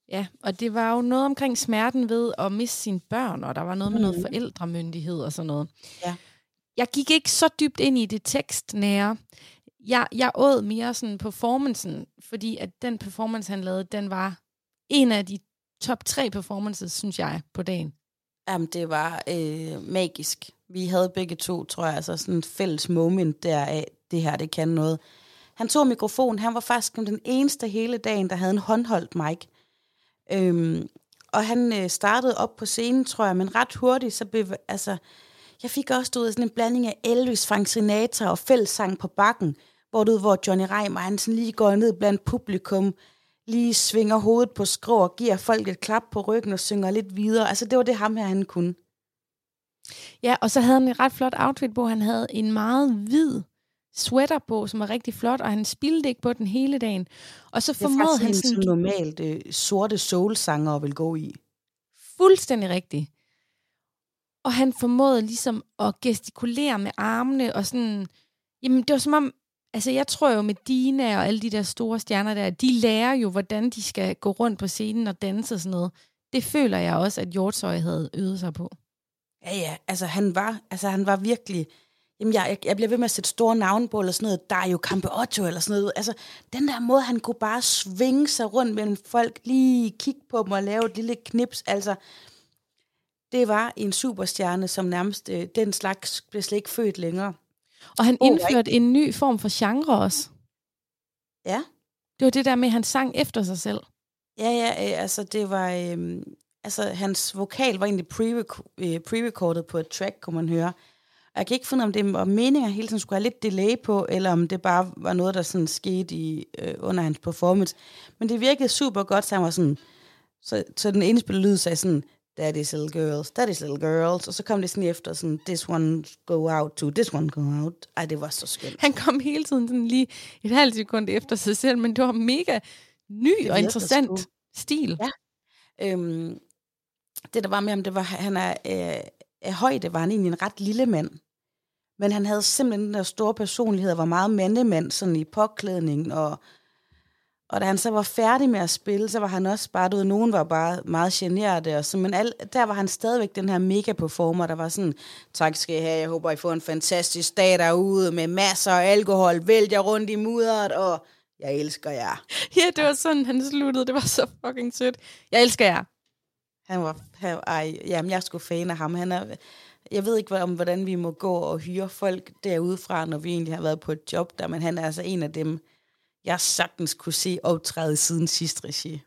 Ja, og det var jo noget omkring smerten ved at miste sine børn, og der var noget med noget Mhm. forældremyndighed og sådan noget. Ja. Jeg gik ikke så dybt ind i det tekstnære. Jeg, jeg åd mere sådan performancen, fordi at den performance, han lavede, den var en af de top tre performances, synes jeg, på dagen. Jamen, det var øh, magisk. Vi havde begge to, tror jeg, altså sådan et fælles moment der af, det her, det kan noget. Han tog mikrofonen, han var faktisk den eneste hele dagen, der havde en håndholdt mic. Øhm, og han øh, startede op på scenen, tror jeg, men ret hurtigt, så blev, altså, jeg fik også, du ved, sådan en blanding af Elvis, Frank Sinatra og fællessang på bakken, hvor du ved, hvor Johnny Reimer, han sådan lige går ned blandt publikum, lige svinger hovedet på skrå og giver folk et klap på ryggen og synger lidt videre. Altså, det var det ham her, han kunne. Ja, og så havde han et ret flot outfit hvor Han havde en meget hvid sweater på, som var rigtig flot, og han spildte ikke på den hele dagen. Og så Det er formåede han en, som sådan normalt øh, sorte soul-sanger vil gå i. fuldstændig rigtigt. Og han formåede ligesom at gestikulere med armene, og sådan, jamen det var som om, altså jeg tror jo med Dina og alle de der store stjerner der, de lærer jo, hvordan de skal gå rundt på scenen og danse og sådan noget. Det føler jeg også, at Hjortshøj havde øvet sig på. Ja, ja, altså han var, altså han var virkelig... Jamen, jeg, jeg, jeg bliver ved med at sætte store navne på, eller sådan noget, Dario Campeotto, eller sådan noget. Altså, den der måde, han kunne bare svinge sig rundt mellem folk, lige kigge på dem og lave et lille knips, altså, det var en superstjerne, som nærmest, øh, den slags blev slet ikke født længere. Og han Oh, indførte en ny form for genre også. Ja. Det var det der med, at han sang efter sig selv. Ja, ja, øh, altså det var, øh, altså hans vokal var egentlig øh, pre-recorded på et track, kunne man høre. Og jeg kan ikke finde, om det var meninger hele tiden skulle have lidt delay på, eller om det bare var noget, der sådan skete i, øh, under hans performance. Men det virkede super godt, så han var sådan, så, så den indspillede lyd sagde sådan, Daddy's little girls, daddy's little girls, og så kom det sådan efter sådan, this one go out to, this one go out. Ej, det var så skønt. Han kom hele tiden sådan lige et halvt sekund efter sig selv, men det var mega ny og interessant sgu. stil. Ja. Øhm, det, der var med ham, det var, han er øh, af højde, var han egentlig en ret lille mand. Men han havde simpelthen den der store personlighed, og var meget mandemand, sådan i påklædning, og, og da han så var færdig med at spille, så var han også bare, du ved, nogen var bare meget generte, og så, men al, der var han stadigvæk den her mega-performer, der var sådan, tak skal I have, jeg håber, I får en fantastisk dag derude, med masser af alkohol, vælg jer rundt i mudderet, og jeg elsker jer. Ja, det var sådan, han sluttede. Det var så fucking sødt. Jeg elsker jer. Han var, han, ej, jamen, jeg sgu fan af ham. Han er, jeg ved ikke, om hvordan vi må gå og hyre folk derudefra, når vi egentlig har været på et job der, men han er altså en af dem, jeg sagtens kunne se optræde siden sidst regi.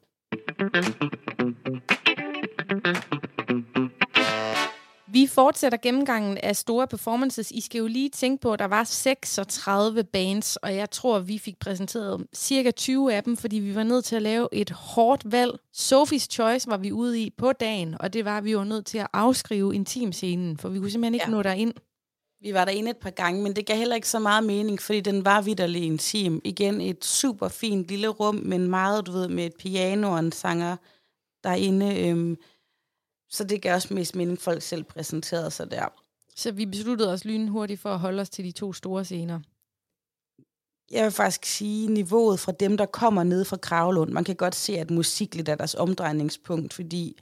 Vi fortsætter gennemgangen af store performances. I skal jo lige tænke på, at der var 36 bands, og jeg tror, vi fik præsenteret cirka 20 af dem, fordi vi var nødt til at lave et hårdt valg. Sophie's Choice var vi ude i på dagen, og det var, at vi var nødt til at afskrive intimscenen, for vi kunne simpelthen ikke. Ja. nå derind. Vi var derinde et par gange, men det gav heller ikke så meget mening, fordi den var vidderlig intim. Igen et super fint lille rum, men meget, du ved, med et piano og en sanger derinde. Øhm, så det gav også mest mening, folk selv præsenterede sig der. Så vi besluttede os lynhurtigt for at holde os til de to store scener. Jeg vil faktisk sige, niveauet fra dem, der kommer ned fra Kravlund, man kan godt se, at musik lidt er deres omdrejningspunkt, fordi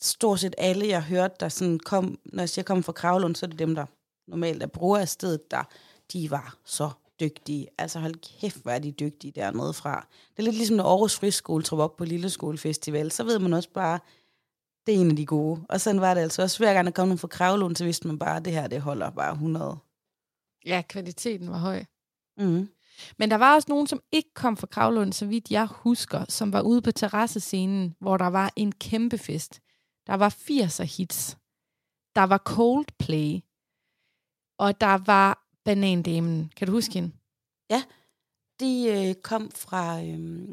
stort set alle, jeg hørte, der sådan kom, når jeg siger kom fra Kravlund, så er det dem, der normalt er brugere af stedet, der de var så dygtige. Altså hold kæft, hvor er de dygtige dernede fra. Det er lidt ligesom, når Aarhus Friskole tror op på Lille Skolefestival, så ved man også bare, det er en af de gode. Og sådan var det altså også. Hver gang der kom nogen fra Kravlund, så vidste man bare, at det her, det holder bare 100. Ja, kvaliteten var høj. Mm. Men der var også nogen, som ikke kom fra Kravlund, så vidt jeg husker, som var ude på terrassescenen, hvor der var en kæmpe fest. Der var 80'er hits. Der var Coldplay. Og der var Banandamen. Kan du huske hende? De øh, kom fra, øh,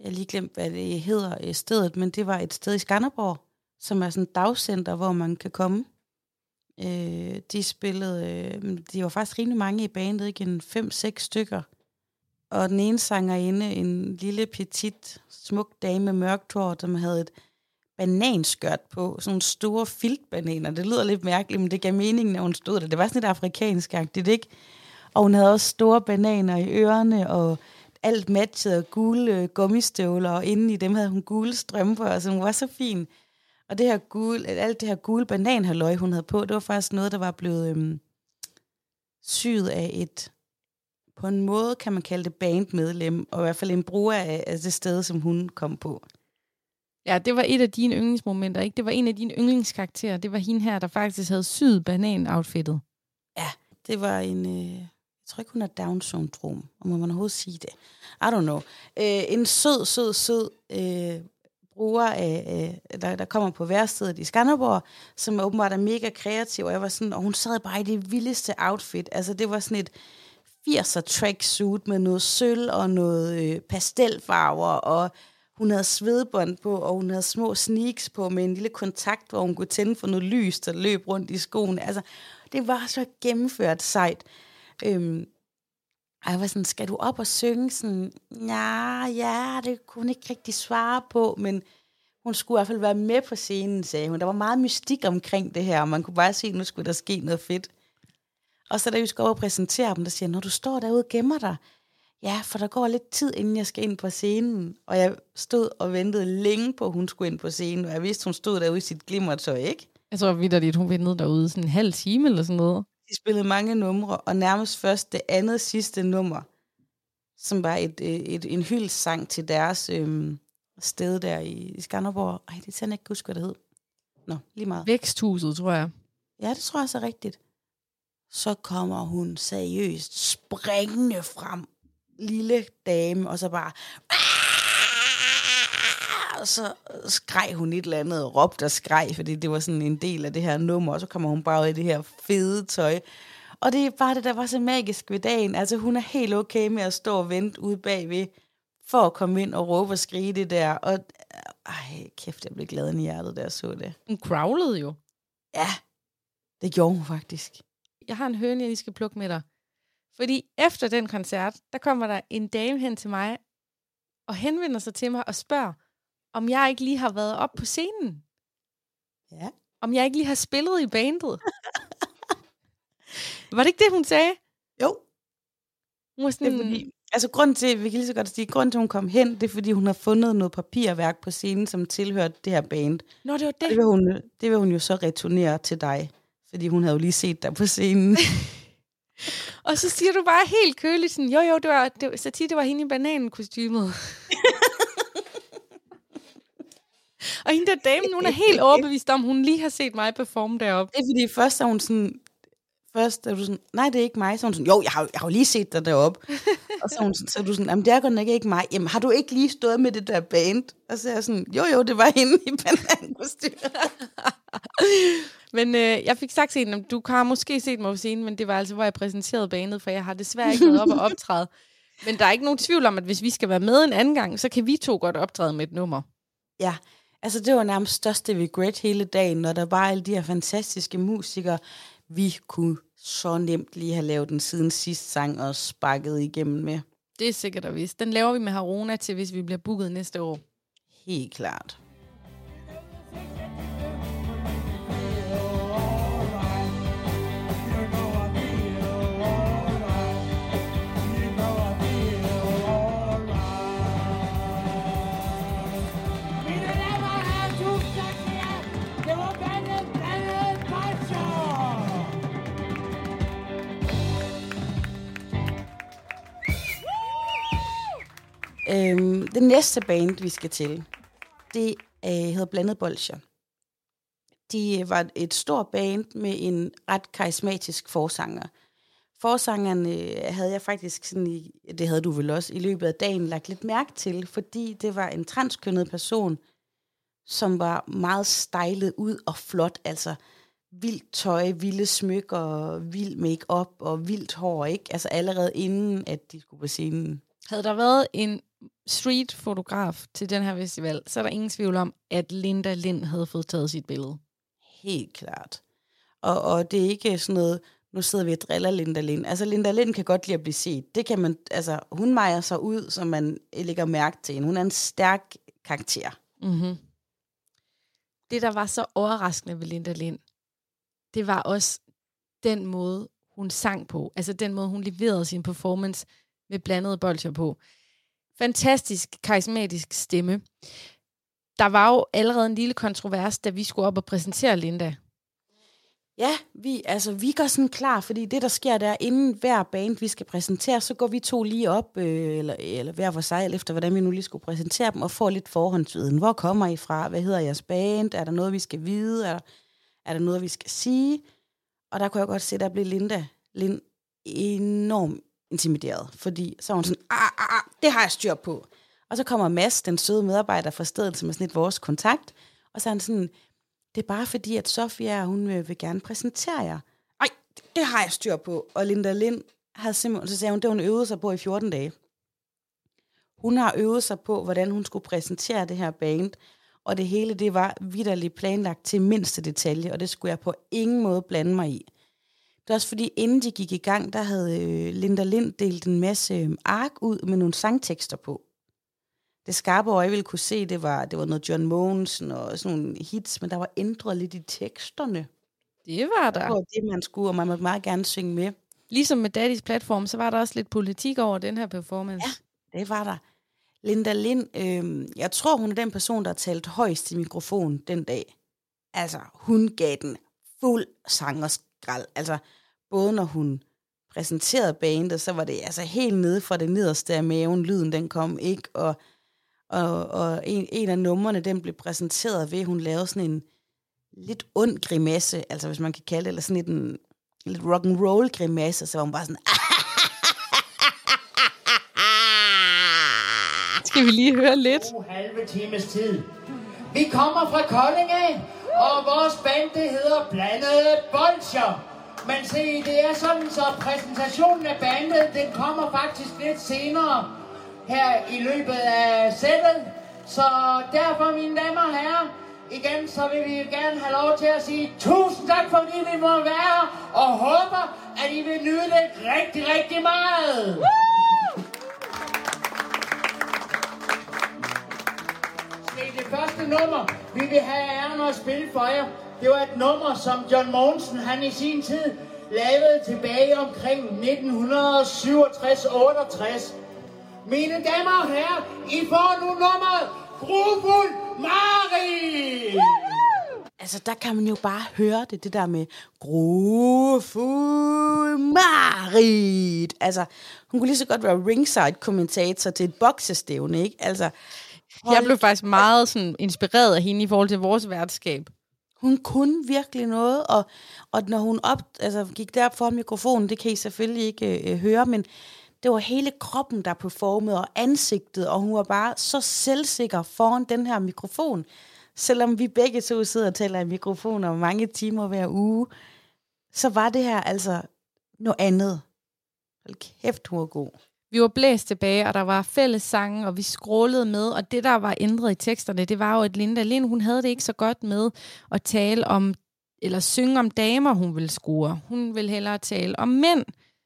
jeg lige glemt, hvad det hedder øh, stedet, men det var et sted i Skanderborg, som er sådan et dagcenter, hvor man kan komme. Øh, de spillede, øh, de var faktisk rimelig mange i bandet, ikke en fem-seks stykker. Og den ene sangerinde, en lille petit, smuk dame med mørkt hår, som havde et bananskørt på, sådan nogle store filtbananer. Det lyder lidt mærkeligt, men det gav mening, når hun stod der. Det var sådan lidt afrikansk-agtigt, ikke? Og hun havde også store bananer i ørerne, og alt matchede og gule øh, gummistøvler, og inden i dem havde hun gule strømper, så hun var så fin. Og det her gule, alt det her gule bananhalløj, hun havde på, det var faktisk noget, der var blevet øhm, syet af et, på en måde kan man kalde det bandmedlem, og i hvert fald en bruger af, af det sted, som hun kom på. Ja, det var et af dine yndlingsmomenter, ikke? Det var en af dine yndlingskarakterer. Det var hende her, der faktisk havde syet banan-outfittet. Det var en, øh, jeg tror ikke, hun har Down-syndrom, og må man overhovedet sige det. I don't know. Øh, en sød, sød, sød øh, bruger, øh, øh, der, der kommer på værstedet i Skanderborg, som åbenbart er mega kreativ, og jeg var sådan, og hun sad bare i det vildeste outfit. Altså, det var sådan et 80'er tracksuit med noget sølv og noget øh, pastelfarver, og hun havde svedbånd på, og hun havde små sneaks på med en lille kontakt, hvor hun kunne tænde for noget lys, der løb rundt i skoen. Altså, det var så gennemført sejt. Øhm, og jeg var sådan, skal du op og synge? Sådan, ja, ja, det kunne hun ikke rigtig svare på, men hun skulle i hvert fald være med på scenen, sagde hun. Der var meget mystik omkring det her, og man kunne bare se, at nu skulle der ske noget fedt. Og så da vi skulle over og præsentere dem, der siger når du står derude og gemmer dig, ja, for der går lidt tid, inden jeg skal ind på scenen. Og jeg stod og ventede længe på, at hun skulle ind på scenen, og jeg vidste, hun stod derude i sit glimmertøj, ikke? Jeg tror vidderligt, hun ventede derude sådan en halv time eller sådan noget. De spillede mange numre, og nærmest først det andet sidste nummer, som var et, øh, et, en hyldssang til deres øhm, sted der i, i Skanderborg. Ej, det kan jeg ikke huske, hvad det hed. Nå, lige meget. Væksthuset, tror jeg. Ja, det tror jeg så rigtigt. Så kommer hun seriøst springende frem, lille dame, og så bare... Og så skreg hun et eller andet, og råbte og skreg, fordi det var sådan en del af det her nummer, og så kommer hun bare ud i det her fede tøj. Og det er bare det, der var så magisk ved dagen. Altså, hun er helt okay med at stå og vente ude bagved, for at komme ind og råbe og skrige det der. Og ej, kæft, jeg blev glad i hjertet, da jeg så det. Hun growlede jo. Ja, det gjorde hun faktisk. Jeg har en høne, jeg lige skal plukke med dig. Fordi efter den koncert, der kommer der en dame hen til mig, og henvender sig til mig og spørger, om jeg ikke lige har været op på scenen. Ja. Om jeg ikke lige har spillet i bandet. var det ikke det, hun sagde? Jo, Hun var det sådan, er fordi, altså grunden til, vi kan lige så godt sige, grunden til, at hun kom hen, det er fordi, hun har fundet noget papirværk på scenen, som tilhørte det her band. Nå, det var Det det. vil hun, det vil hun jo så returnere til dig, fordi hun havde jo lige set dig på scenen. Og så siger du bare helt køligt sådan, jo jo, det var, det, så tit det var hende i bananenkostymet. Og hende der dame, hun er helt overbevist om, hun lige har set mig performe deroppe. Det er fordi, først er hun sådan, først er du sådan, nej, det er ikke mig. Så hun sådan, jo, jeg har, jeg har jo lige set dig deroppe. og så er, hun sådan, så er du sådan, jamen det er godt nok ikke mig. Jamen har du ikke lige stået med det der band? Og så er jeg sådan, jo jo, det var hende i banankostyme. Men øh, jeg fik sagt til hende, "Jamen, du har måske set mig på scenen, men det var altså, hvor jeg præsenterede banet, for jeg har desværre ikke været op og optræde. Men der er ikke nogen tvivl om, at hvis vi skal være med en anden gang, så kan vi to godt optræde med et nummer. Ja, altså det var nærmest største regret hele dagen, når der var alle de her fantastiske musikere. Vi kunne så nemt lige have lavet den siden sidst sang og sparket igennem med. Det er sikkert og vist. Den laver vi med Harona til, hvis vi bliver booket næste år. Helt klart. Øhm, det næste band, vi skal til, det øh, hedder Blandet Bolsjer. De øh, var et stort band med en ret karismatisk forsanger. Forsangeren øh, havde jeg faktisk sådan i, det havde du vel også, i løbet af dagen lagt lidt mærke til, fordi det var en transkønnet person, som var meget stejlet ud og flot, altså vildt tøj, vilde smykker, vild make-up og vildt hår, ikke? Altså allerede inden, at de skulle på scenen. Havde der været en street-fotograf til den her festival, så er der ingen tvivl om, at Linda Lind havde fået taget sit billede. Helt klart. Og, og det er ikke sådan noget, nu sidder vi og driller Linda Lind. Altså, Linda Lind kan godt lide at blive set. Det kan man, altså, hun mejer sig ud, så man lægger mærke til hende. Hun er en stærk karakter. Mm-hmm. Det, der var så overraskende ved Linda Lind, det var også den måde, hun sang på. Altså den måde, hun leverede sin performance med blandede bolcher på. Fantastisk, karismatisk stemme. Der var jo allerede en lille kontrovers, da vi skulle op og præsentere Linda. Ja, vi, altså, vi går sådan klar, fordi det, der sker der, inden hver band, vi skal præsentere, så går vi to lige op, øh, eller, eller hver for sig, alt efter hvordan vi nu lige skulle præsentere dem, og får lidt forhåndsviden. Hvor kommer I fra? Hvad hedder jeres band? Er der noget, vi skal vide? Er der, er der noget, vi skal sige? Og der kunne jeg godt se, der blev Linda Lind enormt intimideret, fordi så var hun sådan, ah, ah, ah, det har jeg styr på. Og så kommer Mads, den søde medarbejder fra stedet, som er sådan lidt vores kontakt, og så er han sådan, det er bare fordi, at Sofia, hun øh, vil gerne præsentere jer. Ej, det, det har jeg styr på. Og Linda Lind havde simpelthen, så sagde hun, det hun øvede sig på i 14 dage. Hun har øvet sig på, hvordan hun skulle præsentere det her band, og det hele, det var vidderligt planlagt til mindste detalje, og det skulle jeg på ingen måde blande mig i. Det er også fordi, inden de gik i gang, der havde øh, Linda Lind delt en masse øh, ark ud med nogle sangtekster på. Det skarpe øje ville kunne se, det var, det var noget John Mogensen og sådan nogle hits, men der var ændret lidt i teksterne. Det var der. Det var det, man skulle, og man måtte meget gerne synge med. Ligesom med Daddys platform, så var der også lidt politik over den her performance. Ja. Det var der. Linda Lind, øh, jeg tror, hun er den person, der har talt højst i mikrofon den dag. Altså, hun gav den fuld sang og skrald. Altså, både når hun præsenterede bandet, så var det altså helt nede fra det nederste af maven, lyden den kom ikke, og, og, og en, en af numrene, den blev præsenteret ved, hun lavede sådan en lidt ond grimasse, altså hvis man kan kalde det, eller sådan lidt en lidt rock and roll grimasse, så var hun bare sådan, Skal vi lige høre lidt? to halve times tid. Vi kommer fra Kolding af, og vores band det hedder Blandede Bolsjer. Men se, det er sådan, så præsentationen af bandet, den kommer faktisk lidt senere her i løbet af sættet. Så derfor, mine damer og herrer, igen, så vil vi gerne have lov til at sige tusind tak, fordi vi må være her, og håber, at I vil nyde det rigtig, rigtig meget. Se, det første nummer, vi vil have æren at spille for jer, det var et nummer, som John Mogensen, han i sin tid lavede tilbage omkring 1967-68. Mine damer og herrer, I får nu nummeret Grufuld Mari! altså der kan man jo bare høre det, det der med grofuld Marit. Altså, hun kunne lige så godt være ringside-kommentator til et boksestævne, ikke? Altså, Jeg blev faktisk meget sådan, inspireret af hende i forhold til vores værtskab. Hun kunne virkelig noget, og, og når hun op, altså, gik derop for mikrofonen, det kan I selvfølgelig ikke øh, høre, men det var hele kroppen, der performede, og ansigtet, og hun var bare så selvsikker foran den her mikrofon. Selvom vi begge to sidder og taler i mikrofoner mange timer hver uge, så var det her altså noget andet. Hold kæft, hun var god. Vi var blæst tilbage, og der var fælles sange, og vi scrollede med, og det, der var ændret i teksterne, det var jo, at Linda Lind, hun havde det ikke så godt med at tale om, eller synge om damer, hun ville score. Hun ville hellere tale om mænd,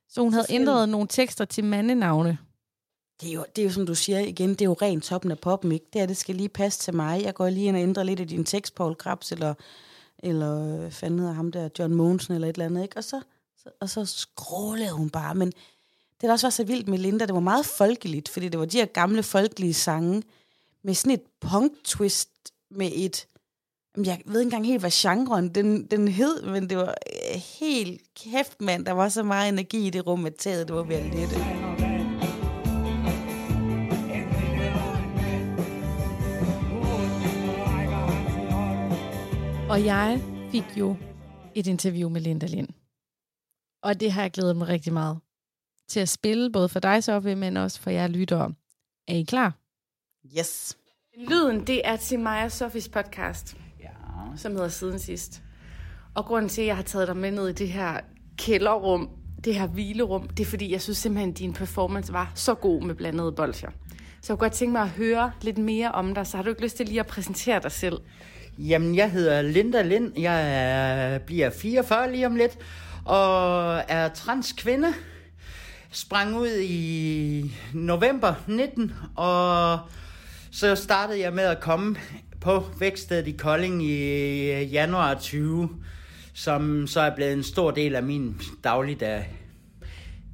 så hun havde ændret nogle tekster til mandenavne. Det er, jo, det er jo, som du siger igen, det er jo rent toppen af poppen, ikke? Det her, det skal lige passe til mig. Jeg går lige ind og ændrer lidt i din tekst, Paul Krabs, eller, eller fanden hedder ham der, John Mogensen, eller et eller andet, ikke? Og så, så, og så skrålede hun bare. Men det, der også var så vildt med Linda, det var meget folkeligt, fordi det var de her gamle folkelige sange, med sådan et punk-twist, med et, jamen, jeg ved ikke engang helt, hvad genren den, den hed, men det var øh, helt kæft, mand. Der var så meget energi i det rum, at taget, det var ved at lette. Og jeg fik jo et interview med Linda Lind. Og det har jeg glædet mig rigtig meget til at spille, både for dig, Sofie, men også for jer lyttere. Er I klar? Yes. Lyden, det er til mig og Sofies podcast, Ja. som hedder Siden Sidst. Og grunden til, at jeg har taget dig med ned i det her kælderrum, det her hvilerum, det er fordi, jeg synes simpelthen, at din performance var så god med blandede bolcher. Så jeg kunne godt tænke mig at høre lidt mere om dig, så har du ikke lyst til lige at præsentere dig selv? Jamen, jeg hedder Linda Lind. Jeg er, bliver 44 lige om lidt, og er transkvinde. Sprang ud i november 19, og så startede jeg med at komme på vækstedet i Kolding i øh, januar 20, som så er blevet en stor del af min dagligdag.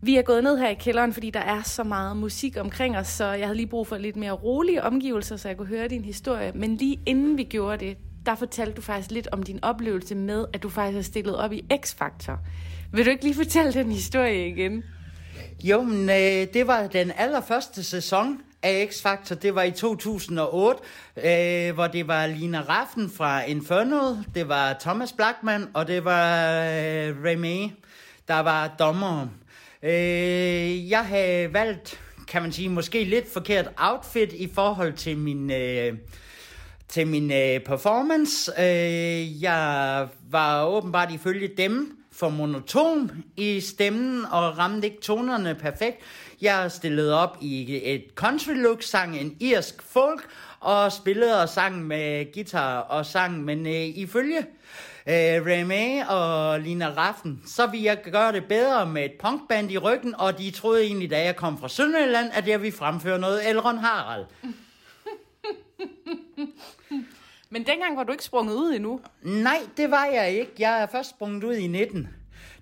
Vi er gået ned her i kælderen, fordi der er så meget musik omkring os, så jeg havde lige brug for lidt mere rolige omgivelser, så jeg kunne høre din historie. Men lige inden vi gjorde det, der fortalte du faktisk lidt om din oplevelse med, at du faktisk har stillet op i X-Factor. Vil du ikke lige fortælle den historie igen? Jo, men øh, det var den allerførste sæson af X-Factor. Det var i 2008, øh, hvor det var Lina Raffen fra Inferno, det var Thomas Blackman, og det var øh, Remy, der var dommer. Øh, jeg havde valgt, kan man sige, måske lidt forkert outfit i forhold til min... Øh, til min øh, performance. Øh, jeg var åbenbart ifølge dem for monoton i stemmen og ramte ikke tonerne perfekt. Jeg stillede op i et country look, sang en irsk folk og spillede og sang med guitar og sang, men øh, ifølge øh, Remy og Lina Raffen, så ville jeg gøre det bedre med et punkband i ryggen, og de troede egentlig, da jeg kom fra Sønderjylland, at jeg ville fremføre noget Elron Harald. Men dengang var du ikke sprunget ud endnu. Nej, det var jeg ikke. Jeg er først sprunget ud i 19.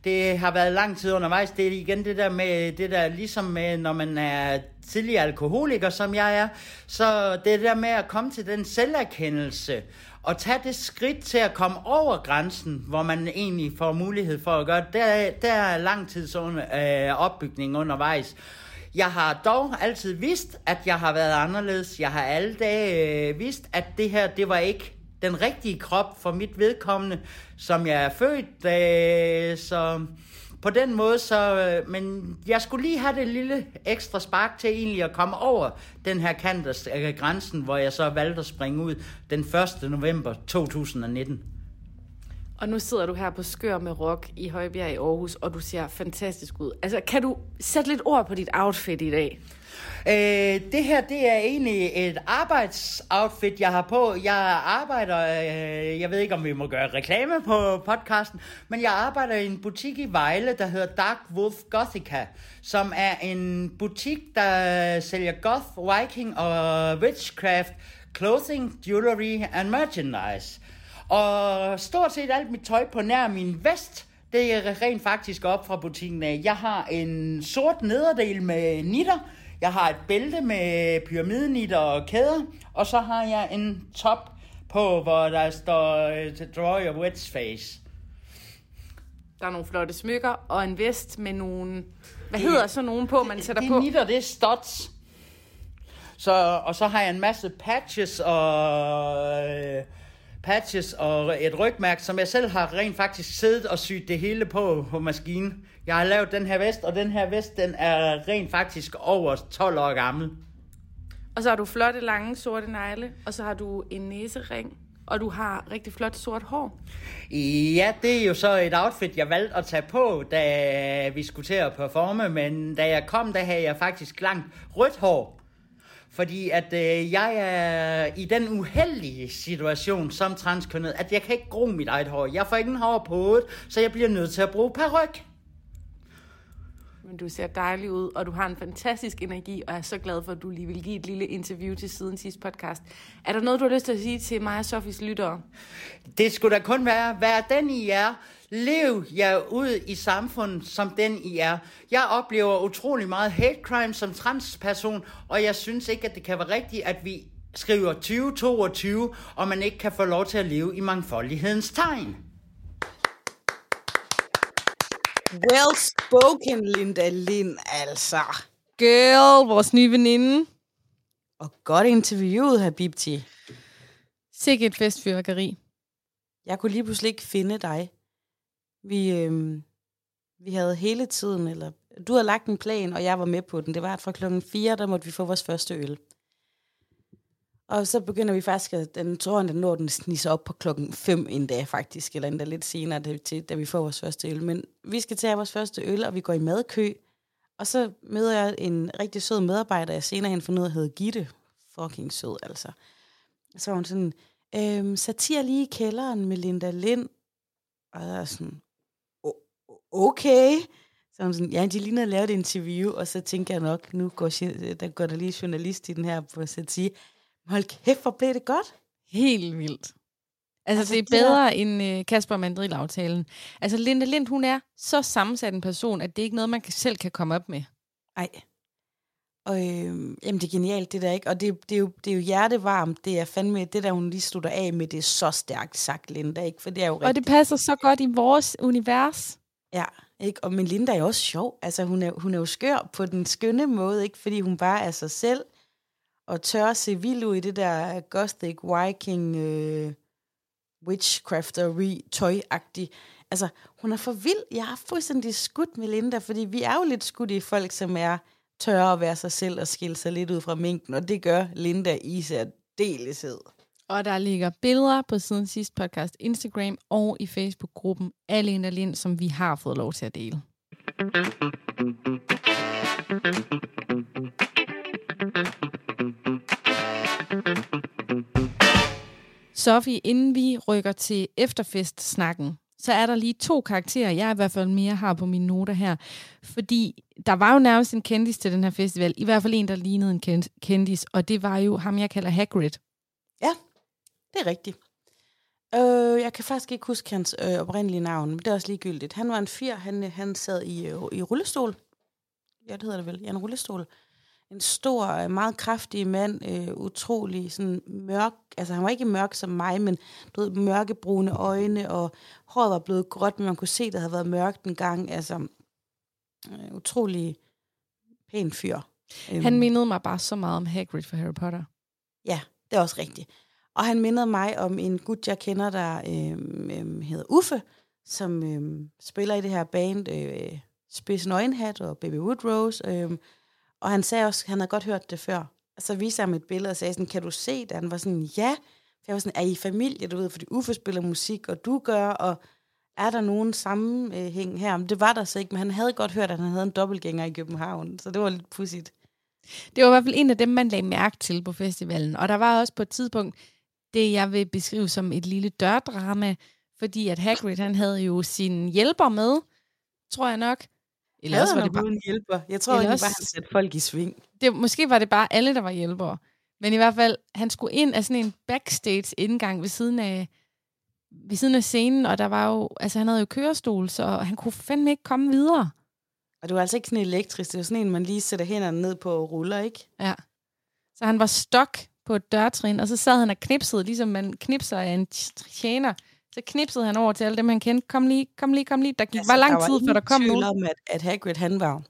Det har været lang tid undervejs. Det er igen det der med, det der ligesom med, når man er tidligere alkoholiker, som jeg er, så det der med at komme til den selverkendelse, og tage det skridt til at komme over grænsen, hvor man egentlig får mulighed for at gøre det, der, der er lang tids under, øh, opbygning undervejs. Jeg har dog altid vidst, at jeg har været anderledes. Jeg har alle dage øh, vidst, at det her, det var ikke den rigtige krop for mit vedkommende, som jeg er født. Øh, så på den måde, så... Øh, men jeg skulle lige have det lille ekstra spark til egentlig at komme over den her kant af øh, grænsen, hvor jeg så valgte at springe ud den 1. november 2019. Og nu sidder du her på Skør med Rock i Højbjerg i Aarhus, og du ser fantastisk ud. Altså, kan du sætte lidt ord på dit outfit i dag? Øh, det her, det er egentlig et arbejdsoutfit, jeg har på. Jeg arbejder, øh, jeg ved ikke, om vi må gøre reklame på podcasten, men jeg arbejder i en butik i Vejle, der hedder Dark Wolf Gothica, som er en butik, der sælger goth, viking og witchcraft, clothing, jewelry and merchandise. Og stort set alt mit tøj på nær min vest, det er rent faktisk op fra butikken af. Jeg har en sort nederdel med nitter, jeg har et bælte med pyramidenitter og kæder, og så har jeg en top på, hvor der står øh, Draw Your Witch Face. Der er nogle flotte smykker, og en vest med nogle... Hvad hedder så nogen på, man sætter de på? nitter, det er studs. Så, og så har jeg en masse patches og... Øh, patches og et rygmærke, som jeg selv har rent faktisk siddet og syet det hele på på maskinen. Jeg har lavet den her vest, og den her vest, den er rent faktisk over 12 år gammel. Og så har du flotte, lange, sorte negle, og så har du en næsering, og du har rigtig flot sort hår. Ja, det er jo så et outfit, jeg valgte at tage på, da vi skulle til at performe, men da jeg kom, der havde jeg faktisk langt rødt hår. Fordi at øh, jeg er i den uheldige situation som transkønnet, at jeg kan ikke gro mit eget hår. Jeg får ingen hår på hovedet, så jeg bliver nødt til at bruge peruk. Men du ser dejlig ud, og du har en fantastisk energi, og jeg er så glad for, at du lige vil give et lille interview til siden sidste podcast. Er der noget, du har lyst til at sige til mig og Sofies lyttere? Det skulle da kun være, vær den I er. Lev jer ud i samfundet som den I er. Jeg oplever utrolig meget hate crime som transperson, og jeg synes ikke, at det kan være rigtigt, at vi skriver 2022, og man ikke kan få lov til at leve i mangfoldighedens tegn. Well spoken, Linda Lind, altså. Girl, vores nye veninde. Og godt interviewet, Habibti. Sikke et festfyrværkeri. Jeg kunne lige pludselig ikke finde dig. Vi, øh, vi havde hele tiden, eller du havde lagt en plan, og jeg var med på den. Det var, at fra klokken 4, der måtte vi få vores første øl. Og så begynder vi faktisk, at den tror, den når den snisser op på klokken 5 endda faktisk, eller endda lidt senere, da, til, da vi får vores første øl. Men vi skal tage vores første øl, og vi går i madkø. Og så møder jeg en rigtig sød medarbejder, jeg senere hen fundet ud af, hedder Gitte. Fucking sød, altså. Så var hun sådan, øhm, satir lige i kælderen med Linda Lind. Og jeg er sådan, okay. Så hun sådan, ja, de lige og lavede et interview, og så tænker jeg nok, nu går, der går der lige journalist i den her på satir. Hold kæft, hvor blev det godt. Helt vildt. Altså, Altså, det er bedre end øh, Kasper Mandrill-aftalen. Altså, Linda Lind, hun er så sammensat en person, at det er ikke noget, man selv kan komme op med. Ej. Og øh, jamen, det er genialt, det der, ikke? Og det, det, er jo, det er jo hjertevarmt. Det er fandme, det der, hun lige slutter af med, det er så stærkt sagt, Linda, ikke? For det er jo Og rigtigt. det passer så godt i vores univers. Ja, ikke? Og Melinda er jo også sjov. Altså, hun er, hun er jo skør på den skønne måde, ikke? Fordi hun bare er sig selv, og tør at se vild ud i det der gothic, viking, øh, witchcraftery, tøj-agtigt. Altså, hun er for vild. Jeg er fuldstændig skudt med Linda, fordi vi er jo lidt skudt i folk, som er tør at være sig selv og skille sig lidt ud fra mængden, og det gør Linda i særdeleshed. Og der ligger billeder på siden sidste podcast Instagram og i Facebook-gruppen Alene Linda Lind, som vi har fået lov til at dele. Sofie, inden vi rykker til efterfest-snakken, så er der lige to karakterer, jeg i hvert fald mere har på mine noter her. Fordi der var jo nærmest en kendis til den her festival. I hvert fald en, der lignede en kendis. Og det var jo ham, jeg kalder Hagrid. Det er rigtigt. Øh, jeg kan faktisk ikke huske hans øh, oprindelige navn, men det er også ligegyldigt. Han var en fyr, han, han sad i, øh, i rullestol. Ja, det hedder det vel. Ja, en rullestol. en stor, øh, meget kraftig mand, øh, utrolig sådan mørk, altså han var ikke mørk som mig, men du ved, mørkebrune øjne, og håret var blevet gråt, men man kunne se, at der havde været mørkt en gang, altså øh, utrolig pæn fyr. Øhm, Han mindede mig bare så meget om Hagrid for Harry Potter. Ja, det er også rigtigt. Og han mindede mig om en gut, jeg kender, der øhm, øhm, hedder Uffe, som øhm, spiller i det her band øh, Spids Nøgenhat og Baby Woodrose. Øhm, og han sagde også, at han havde godt hørt det før. Og så viste jeg ham et billede og sagde sådan, kan du se det? Han var sådan, ja. For jeg var sådan, er I familie, du ved, fordi Uffe spiller musik, og du gør, og er der nogen sammenhæng her? Men det var der så ikke, men han havde godt hørt, at han havde en dobbeltgænger i København, så det var lidt pudsigt. Det var i hvert fald en af dem, man lagde mærke til på festivalen. Og der var også på et tidspunkt det, jeg vil beskrive som et lille dørdrama, fordi at Hagrid, han havde jo sin hjælper med, tror jeg nok. Eller også var det bare, en hjælper. Jeg tror Eller også- bare, han satte folk i sving. det, måske var det bare alle, der var hjælpere. Men i hvert fald, han skulle ind af sådan en backstage indgang ved siden af, ved siden af scenen, og der var jo, altså han havde jo kørestol, så han kunne fandme ikke komme videre. Og det var altså ikke sådan elektrisk, det var sådan en, man lige sætter hænderne ned på og ruller, ikke? Ja. Så han var stok på et dørtrin, og så sad han og knipsede, ligesom man knipser af en tjener. Så knipsede han over til alle dem, han kendte. Kom lige, kom lige, kom lige. Der gik altså, bare lang tid, før der kom nogen. om, at, at Hagrid, han var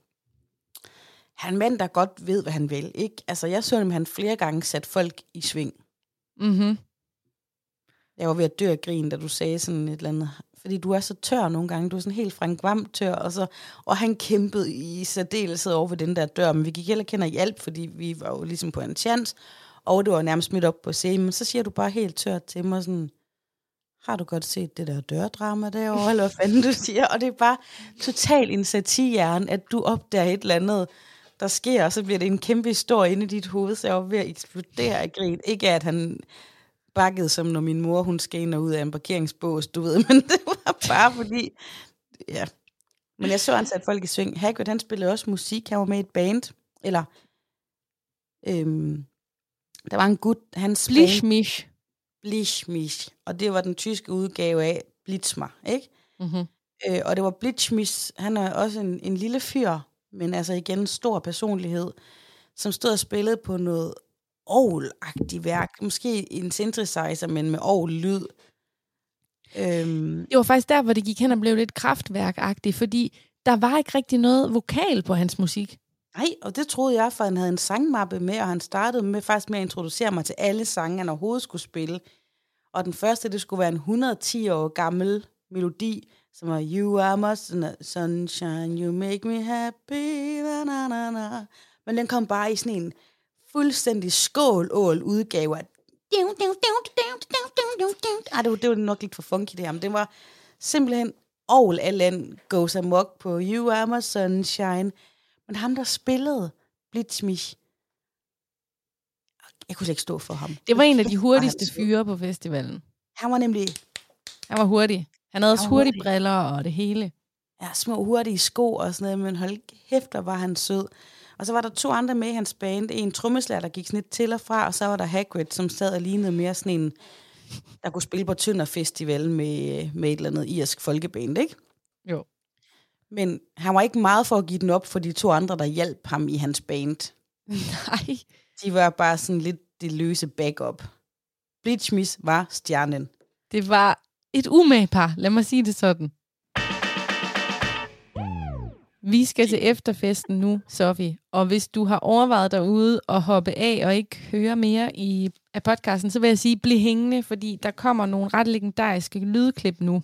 han mand, der godt ved, hvad han vil, ikke? Altså, jeg så ham, han flere gange satte folk i sving. Mm-hmm. Jeg var ved at dø af grin, da du sagde sådan et eller andet. Fordi du er så tør nogle gange. Du er sådan helt Frank Vam tør. Og, så, og han kæmpede i særdeleshed over ved den der dør. Men vi gik heller kender hjælp, fordi vi var jo ligesom på en chance. Og du var nærmest midt op på scenen. Så siger du bare helt tørt til mig sådan, har du godt set det der dørdrama derovre, eller hvad fanden du siger? Og det er bare total en satirhjerne, at du opdager et eller andet, der sker, og så bliver det en kæmpe historie inde i dit hoved, så jeg var ved at eksplodere af grin. Ikke at han bakkede, som når min mor, hun skal ind og ud af en parkeringsbås, du ved, men det var bare fordi, ja. Men jeg så, han satte folk i sving. Hagrid, han spillede også musik, han var med i et band, eller, øhm, der var en gut, hans band, Blishmish. Blitzmisch, og det var den tyske udgave af Blitzmer, ikke? Mm-hmm. Øh, og det var Blitzmisch, han er også en, en lille fyr, men altså igen en stor personlighed, som stod og spillede på noget orgelagtigt værk. Måske en synthesizer, men med orgel-lyd. Øhm, Det var faktisk der, hvor det gik hen og blev lidt kraftværkagtigt, fordi der var ikke rigtig noget vokal på hans musik nej, og det troede jeg, for han havde en sangmappe med, og han startede med faktisk med at introducere mig til alle sange, han overhovedet skulle spille. Og den første, det skulle være en 110 år gammel melodi, som var You are my sunshine, you make me happy, na, na, na, na. Men den kom bare i sådan en fuldstændig skål-ål udgave af ej, det var, det var nok lidt for funky det her, men det var simpelthen all Allen goes amok på You Are My Sunshine. Men ham, der spillede Blitzmich, jeg kunne slet ikke stå for ham. Det var en af de hurtigste fyre på festivalen. Han var nemlig Han var hurtig. Han havde også Han hurtige hurtig. briller og det hele. ja, små hurtige sko og sådan noget, men hold kæft, var han sød. Og så var der to andre med i hans band. En trommeslager, der gik sådan lidt til og fra, og så var der Hagrid, som sad og lignede mere sådan en, der kunne spille på Tønder Festival med, med et eller andet irsk folkeband, ikke? Jo. Men han var ikke meget for at give den op for de to andre, der hjalp ham i hans band. Nej. De var bare sådan lidt det løse backup. Bleachmiss var stjernen. Det var et umage par, lad mig sige det sådan. Vi skal til efterfesten nu, Sofie. Og hvis du har overvejet derude at hoppe af og ikke høre mere i af podcasten, så vil jeg sige, bliv hængende, fordi der kommer nogle ret legendariske lydklip nu.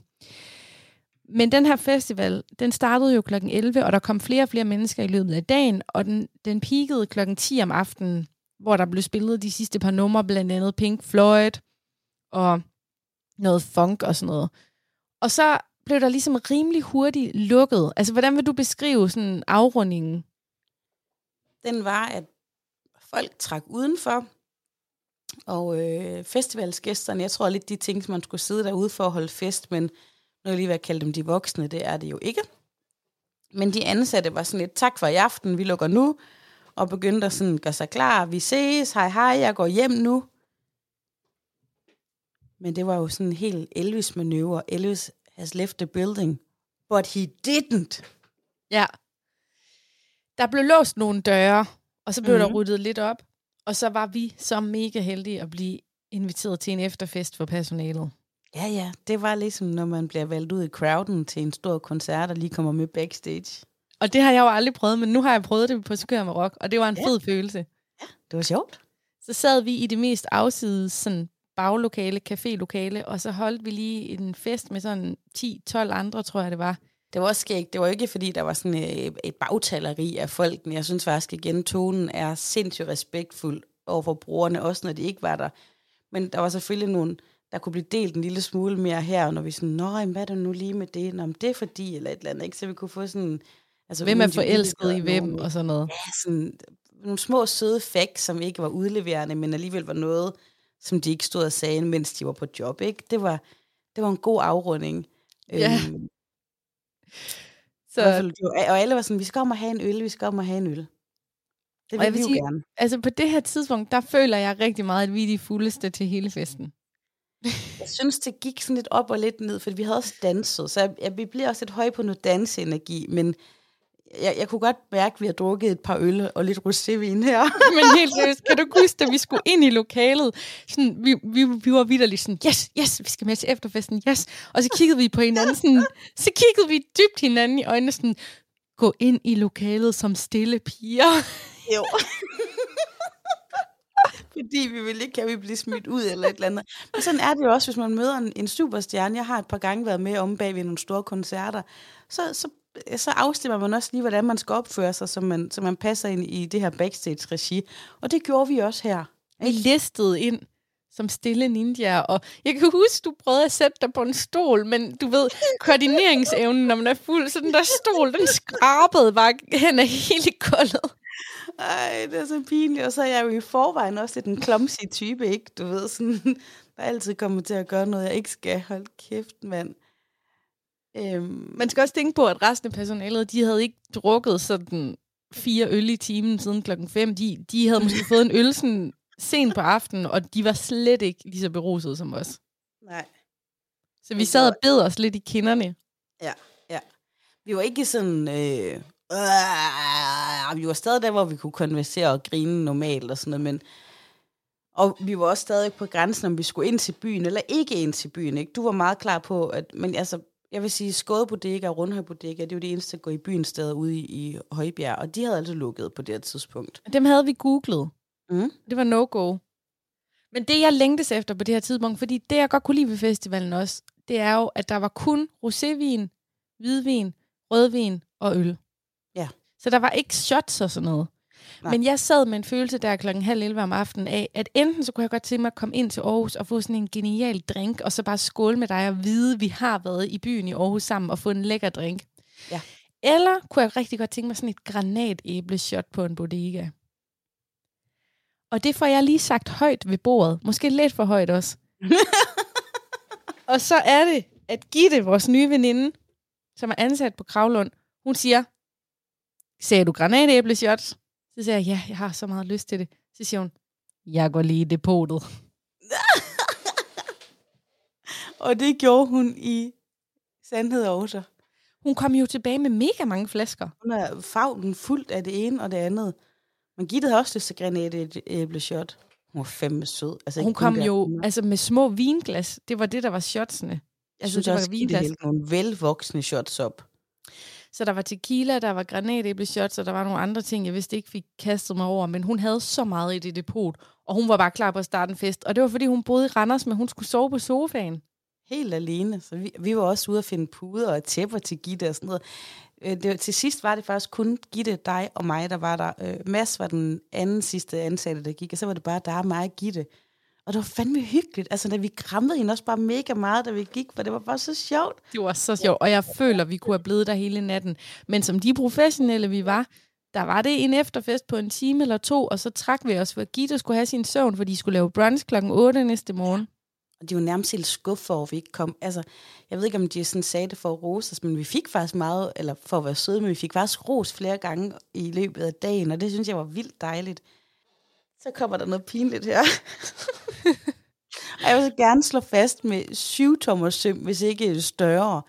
Men den her festival, den startede jo kl. 11, og der kom flere og flere mennesker i løbet af dagen, og den, den peakede kl. 10 om aftenen, hvor der blev spillet de sidste par numre, blandt andet Pink Floyd og noget funk og sådan noget. Og så blev der ligesom rimelig hurtigt lukket. Altså, hvordan vil du beskrive sådan afrundingen? Den var, at folk trak udenfor, og øh, festivalsgæsterne, jeg tror lidt de ting, som man skulle sidde derude for at holde fest, men nu er lige ved at kalde dem de voksne, det er det jo ikke. Men de ansatte var sådan lidt, tak for i aften, vi lukker nu, og begyndte at sådan gøre sig klar, vi ses, hej hej, jeg går hjem nu. Men det var jo sådan en helt Elvis-manøvre. Elvis has left the building, but he didn't. Ja. Der blev låst nogle døre, Og så blev mm. der Mhm. ryddet lidt op, og så var vi så mega heldige at blive inviteret til en efterfest for personalet. Ja, ja. Det var ligesom, når man bliver valgt ud i crowden til en stor koncert, og lige kommer med backstage. Og det har jeg jo aldrig prøvet, men nu har jeg prøvet det på Skør med Rock, og det var en Ja. ja. fed følelse. Det var sjovt. Så sad vi i det mest afsides sådan, baglokale, cafélokale, og så holdt vi lige en fest med sådan 10-12 andre, tror jeg det var. Det var også skægt. Det var ikke, fordi der var sådan øh, et bagtaleri af folkene. Jeg synes faktisk igen, tonen er sindssygt respektfuld over for brugerne, også når de ikke var der. Men der var selvfølgelig nogen, der kunne blive delt en lille smule mere her, når vi sådan, nå, jamen, hvad er det nu lige med det? Nå, men det er fordi, eller et eller andet, ikke? Så vi kunne få sådan... Altså, Hvem er forelsket i hvem og sådan noget. ja, sådan, nogle små søde facts, som ikke var udleverende, men alligevel var noget, som de ikke stod og sagde, mens de var på job. Ikke? Det, var, det var en god afrunding. Ja. Øhm, Så, fald, og alle var sådan, vi skal om at have en øl, vi skal om at have en øl. Det Og jeg vil vil sige- gerne. altså på det her tidspunkt, der føler jeg rigtig meget, at vi er de fuldeste til hele festen. Jeg synes, det gik sådan lidt op og lidt ned, for vi havde også danset, så jeg, jeg, vi bliver også lidt høje på noget danseenergi, men jeg, jeg kunne godt mærke, at vi har drukket et par øl og lidt rosévin her. Men helt seriøst, kan du huske, da vi skulle ind i lokalet? Sådan, vi, vi, vi var vidderligt sådan, yes, yes, vi skal med til efterfesten, yes. Og så kiggede vi på hinanden sådan, så kiggede vi dybt hinanden i øjnene sådan, gå ind i lokalet som stille piger. Jo. Fordi vi vil ikke at vi bliver smidt ud eller et eller andet. Men sådan er det jo også, hvis man møder en, en superstjerne. Jeg har et par gange været med om bag ved nogle store koncerter. Så, så, så afstemmer man også lige, hvordan man skal opføre sig, så man, så man passer ind i det her backstage-regi. Og det gjorde vi også her. Vi listede ind som stille ninja, og jeg kan huske, du prøvede at sætte dig på en stol, men du ved, koordineringsevnen, når man er fuld, så den der stol, den skrabede bare hen af hele gulvet. Ej, det er så pinligt. Og så er jeg jo i forvejen også lidt en clumsy type, ikke? Du ved, sådan, der altid kommer til at gøre noget, jeg ikke skal. Hold kæft, mand. Øhm, Man skal også tænke på, at resten af personalet, de havde ikke drukket sådan fire øl i timen siden klokken 5. De, de havde måske fået en øl sådan sent på aftenen, og de var slet ikke lige så berusede som os. nej. Så vi sad og var- bed os lidt i kinderne. Ja, ja. Vi var ikke sådan... Øh, øh, vi var stadig der, hvor vi kunne konversere og grine normalt og sådan noget, men... Og vi var også stadig på grænsen, om vi skulle ind til byen, eller ikke ind til byen. Ikke? Du var meget klar på, at... Men altså, jeg vil sige, Skåde Bodega og Rundhøj Bodega, det er jo det eneste, der går i byen steder ude i, i Højbjerg, og de havde altså lukket på det her tidspunkt. Dem havde vi googlet. Mm. Det var no-go. Men det, jeg længtes efter på det her tidspunkt, fordi det, jeg godt kunne lide ved festivalen også, det er jo, at der var kun rosévin, hvidvin, rødvin og øl. Så der var ikke shots og sådan noget. Nej. Men jeg sad med en følelse der klokken halv 11 om aftenen af, at enten så kunne jeg godt tænke mig at komme ind til Aarhus og få sådan en genial drink, og så bare skåle med dig og vide, at vi har været i byen i Aarhus sammen og få en lækker drink. Ja. Eller kunne jeg rigtig godt tænke mig sådan et granatæbleshot på en bodega. Og det får jeg lige sagt højt ved bordet. Måske lidt for højt også. og så er det, at Gitte, vores nye veninde, som er ansat på Kravlund, hun siger, sagde du granatæbleshot? Så siger jeg, ja, jeg har så meget lyst til det. Så siger hun, jeg går lige i depotet. Og det gjorde hun i sandhed også. Hun kom jo tilbage med mega mange flasker. Hun er faglen fuldt af det ene og det andet. Men Gitte havde også lyst til granat et æbleshot. Hun var fandme sød. Altså, Hun kom der- jo altså med små vinglas. Det var det, der var shotsene. Jeg Altså, synes det var også, Gitte vinglas. hældte nogle velvoksne shots op. Så der var tequila, der var granatæbleshots, og der var nogle andre ting, jeg vidste ikke fik kastet mig over. Men hun havde så meget i det depot, og hun var bare klar på at starte en fest. Og det var, fordi hun boede i Randers, men hun skulle sove på sofaen. Helt alene. Så vi, vi var også ude at finde puder og tæpper til Gitte og sådan noget. Øh, Det, til sidst var det faktisk kun Gitte, dig og mig, der var der. Øh, Mads var den anden sidste ansatte, der gik, og så var det bare dig, mig og Gitte. Og det var fandme hyggeligt. Altså, da vi krammede hende også bare mega meget, da vi gik, for det var bare så sjovt. Det var så sjovt, og jeg føler, vi kunne have blevet der hele natten. Men som de professionelle, vi var, der var det en efterfest på en time eller to, og så trak vi os, for Gitte skulle have sin søvn, for de skulle lave brunch klokken 8 næste morgen. Og de var nærmest helt skuffet over, at vi ikke kom. Altså, jeg ved ikke, om de sådan sagde det for at rose os, men vi fik faktisk meget, eller for at være søde, men vi fik faktisk ros flere gange i løbet af dagen, og det synes jeg var vildt dejligt. Så kommer der noget pinligt her. og jeg vil så gerne slå fast med syv tommer søm, hvis ikke større.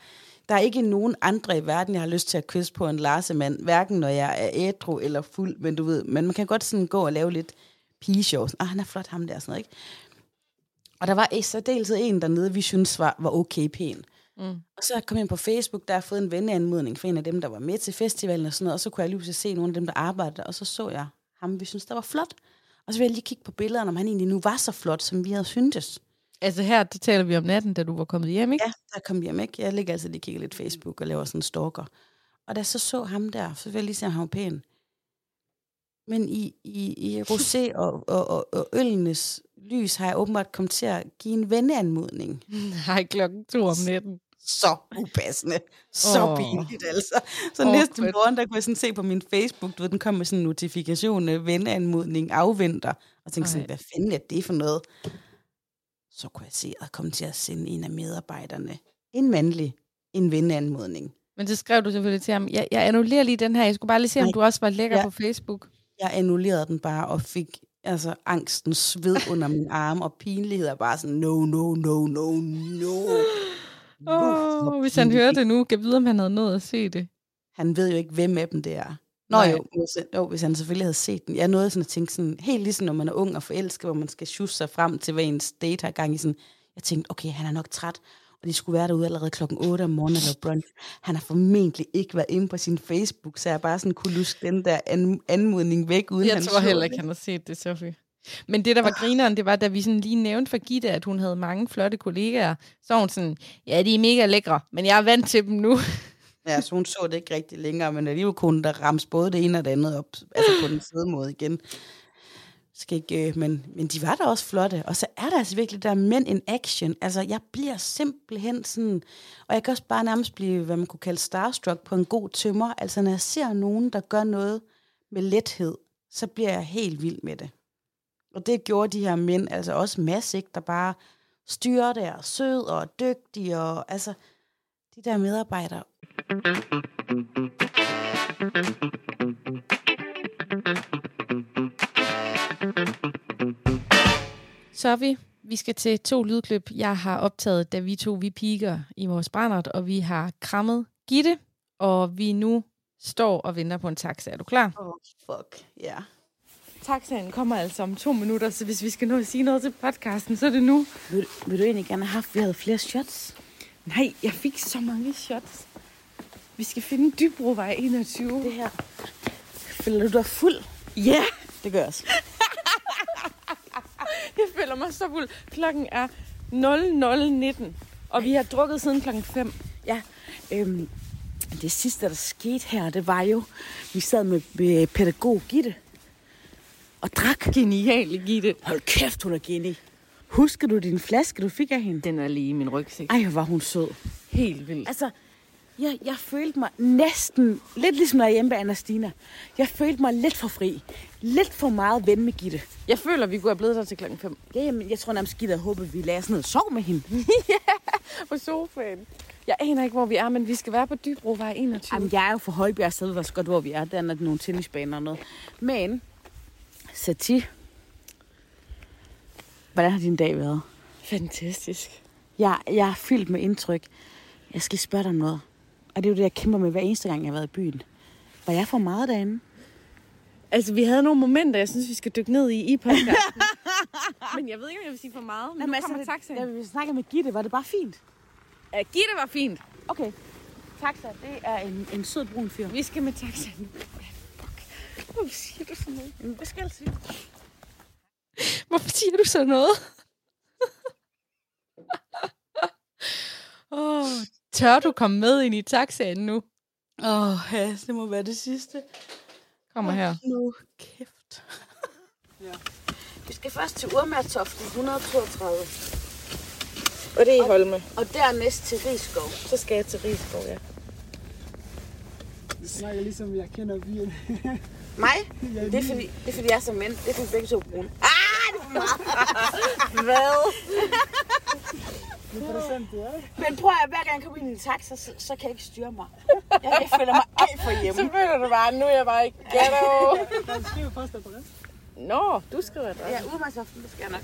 Der er ikke nogen andre i verden, jeg har lyst til at kysse på en Larsemand, hverken når jeg er ædru eller fuld, men du ved, men man kan godt sådan gå og lave lidt pigeshows. Ah, han er flot, ham der, sådan noget, ikke? Og der var i særdeleshed en dernede, vi synes var, var okay pæn. Mm. Og så kom jeg ind på Facebook, der har fået en venneanmodning for en af dem, der var med til festivalen og sådan noget, og så kunne jeg lige se nogle af dem, der arbejdede, og så så jeg ham, vi synes, der var flot. Og så ville jeg lige kigge på billederne, om han egentlig nu var så flot, som vi havde syntes. Altså her, der taler vi om natten, da du var kommet hjem, ikke? Ja, der kom hjem, ikke? Jeg ligger altid lige kigger lidt Facebook og laver sådan en stalker. Og da jeg så så ham der, så ville jeg lige se, om han var pæn. Men i, i, i rosé og, og, og, og øllenes lys har jeg åbenbart kommet til at give en venneanmodning. Nej, klokken to om natten. Så upassende. Så oh. pinligt, altså. Så oh, næste fedt. morgen, der kunne jeg sådan se på min Facebook, du ved, den kom med sådan en notifikation, øh, venneanmodning, afventer. Og tænkte sådan, Ej. hvad fanden er det for noget? Så kunne jeg se, at kom til at sende en af medarbejderne, en mandlig, en venneanmodning. Men det skrev du selvfølgelig til ham. Jeg, jeg annullerer lige den her. Jeg skulle bare lige se, om Nej. du også var lækker Ja. på Facebook. Jeg annullerede den bare og fik altså angsten sved under min arm, og pinlighed er bare sådan, no, no, no, no, no. Åh, oh, hvis han hører det nu, kan vide, om han havde nået at se det. Han ved jo ikke, hvem af dem det er. Nå Nej. jo, hvis, jo, hvis han selvfølgelig havde set den. Jeg nåede sådan at tænke sådan, helt ligesom når man er ung og forelsket, hvor man skal sjusse sig frem til, hvad ens date har gang i sådan. Jeg tænkte, okay, han er nok træt, og de skulle være derude allerede klokken 8 om morgenen eller brunch. Han har formentlig ikke været inde på sin Facebook, så jeg bare sådan kunne luske den der an- anmodning væk, uden Jeg han tror heller ikke, han har set det, Sofie. Men det, der var grineren, det var, da vi sådan lige nævnte for Gitte, at hun havde mange flotte kollegaer, så var hun sådan, ja, de er mega lækre, men jeg er vant til dem nu. Ja, så hun så det ikke rigtig længere, men alligevel kunne der rammes både det ene og det andet op, altså på den fede måde igen. Skal ikke, øh, men, men de var da også flotte, og så er der altså virkelig der mænd in action. Altså, jeg bliver simpelthen sådan, og jeg kan også bare nærmest blive, hvad man kunne kalde starstruck på en god tømmer. Altså, når jeg ser nogen, der gør noget med lethed, så bliver jeg helt vild med det. Og det gjorde de her mænd, altså også Mads, ikke, der bare styrer det, og sød og dygtig, og altså, de der medarbejdere, Så er vi. Vi skal til to lydklip, jeg har optaget, da vi to vi piker i vores brændert, og vi har krammet Gitte, og vi nu står og venter på en taxa. Er du klar? Oh, fuck, ja. Yeah. Taxaen kommer altså om to minutter, så hvis vi skal nå at sige noget til podcasten, så er det nu. Vil, vil du egentlig gerne have haft, at vi havde flere shots? Nej, jeg fik så mange shots. Vi skal finde Dybrovej 21. Det her. Føler du dig fuld? Ja, yeah. Det gør jeg også. jeg føler mig så fuld. Klokken er 00.19, og vi har drukket siden klokken 5. Ja, øhm, det sidste, der skete her, det var jo, vi sad med, med pædagog Gitte og drak. Genial, Gitte. Hold kæft, hun er geni. Husker du din flaske, du fik af hende? Den er lige i min rygsæk. Ej, hvor var hun sød. Helt vildt. Altså, jeg, jeg følte mig næsten, lidt ligesom når jeg er hjemme ved Anna Stina. Jeg følte mig lidt for fri. Lidt for meget ven med Gitte. Jeg føler, vi kunne have blevet der til klokken 5 Ja, jamen, jeg tror nærmest, Gitte havde håbet, vi lagde sådan noget sov med hende. på sofaen. Jeg aner ikke, hvor vi er, men vi skal være på Dybrovej 21. Jamen, jeg er jo for Højbjerg, så jeg ved godt, hvor vi er. Der er nogle tennisbaner og noget. Men, Sati, hvordan har din dag været? Fantastisk. Jeg, jeg er fyldt med indtryk. Jeg skal spørge dig om noget. Og det er jo det, jeg kæmper med hver eneste gang, jeg har været i byen. Var jeg for meget derinde? Altså, vi havde nogle momenter, jeg synes, vi skal dykke ned i i podcasten. men jeg ved ikke, om jeg vil sige for meget. Men nu kommer taxaen. Da vi snakkede med Gitte, var det bare fint? Ja, Gitte var fint. Okay. Taxa, det er en, en sød brun fyr. Vi skal med taxaen. Hvorfor siger du sådan noget? Jamen, Hvad skal jeg sige? Hvorfor siger du sådan noget? oh, tør du komme med ind i taxaen nu? Åh, oh, ja, det må være det sidste. Kommer her. Nu kæft. ja. Vi skal først til Urmærtoften 132. Og det er i Holme. Og dernæst til Rigskov. Så skal jeg til Rigskov, ja. Vi snakker ligesom, jeg kender byen. Mig? Det er, fordi, det er fordi, jeg er som mænd. Det er fordi, begge to er brune. Ah, det er for meget. Hvad? Men prøv at hver gang jeg kommer ind i en taxa, så, så kan jeg ikke styre mig. Jeg, jeg føler mig alt for hjemme. Så føler du bare, nu er jeg bare i ghetto. Der skriver først adresse. Nå, du skriver adresse. Ja, Urmærtoften, det skal jeg nok.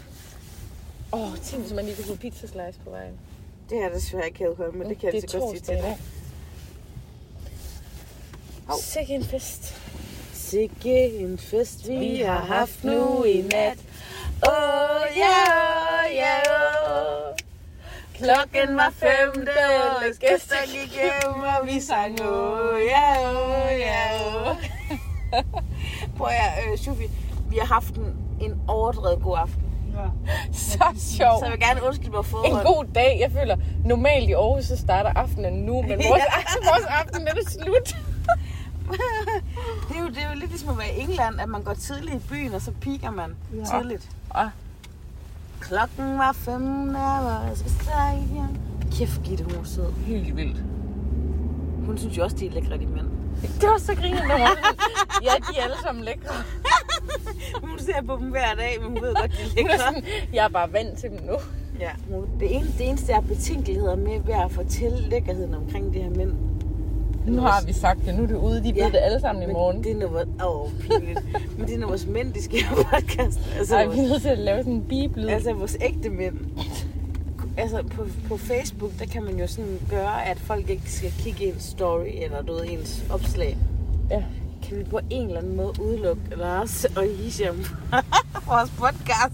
Åh, oh, tænk, hvis man lige kunne få pizza slice på vejen. Det er desværre ikke Hadeholm, men det kan jeg det altså godt sige til dig. Sikke en fest. Sikke en fest, vi har haft nu i nat. Åh, oh, ja, åh, ja, åh. Klokken var fem, da alle gæster gik hjem, og vi sang, åh, ja, åh, ja, åh. Prøv at øh, Sofie, vi har haft en, en overdrevet god aften. Så Så sjovt. jeg vil gerne undskylde mig for En god dag. Jeg føler, normalt i Aarhus, så starter aftenen nu, men vores, vores aften er slut. Det, er jo, det er jo lidt ligesom at være i England, at man går tidligt i byen, og så piker man ja. tidligt. Ja. Klokken var fem, da jeg skal strække hjem. Kæft, Gitte, hun er sød. Helt vildt. Hun synes jo også, de er lækre, de mænd. Det var så griner der. Ja, de er alle sammen lækre. Hun ser på dem hver dag, men hun ved godt, de er er lækre. sådan, jeg er bare vant til dem nu. Ja. Det, ene, det eneste, har betænkeligheder med ved at fortælle lækkerheden omkring de her mænd. Nu har vi sagt det. Nu er det ude. De ved Ja, det alle sammen i morgen. det er vores... Åh, oh, pinligt. men det er vores mænd, de skal have podcast. Altså, Ej, vores, vi er nødt til at lave sådan en biblyd. altså vores ægte mænd. Altså på, på Facebook, der kan man jo sådan gøre, at folk ikke skal kigge i en story, eller du ved, ens opslag. Ja. Kan vi på en eller anden måde udelukke Lars og Hisham vores podcast?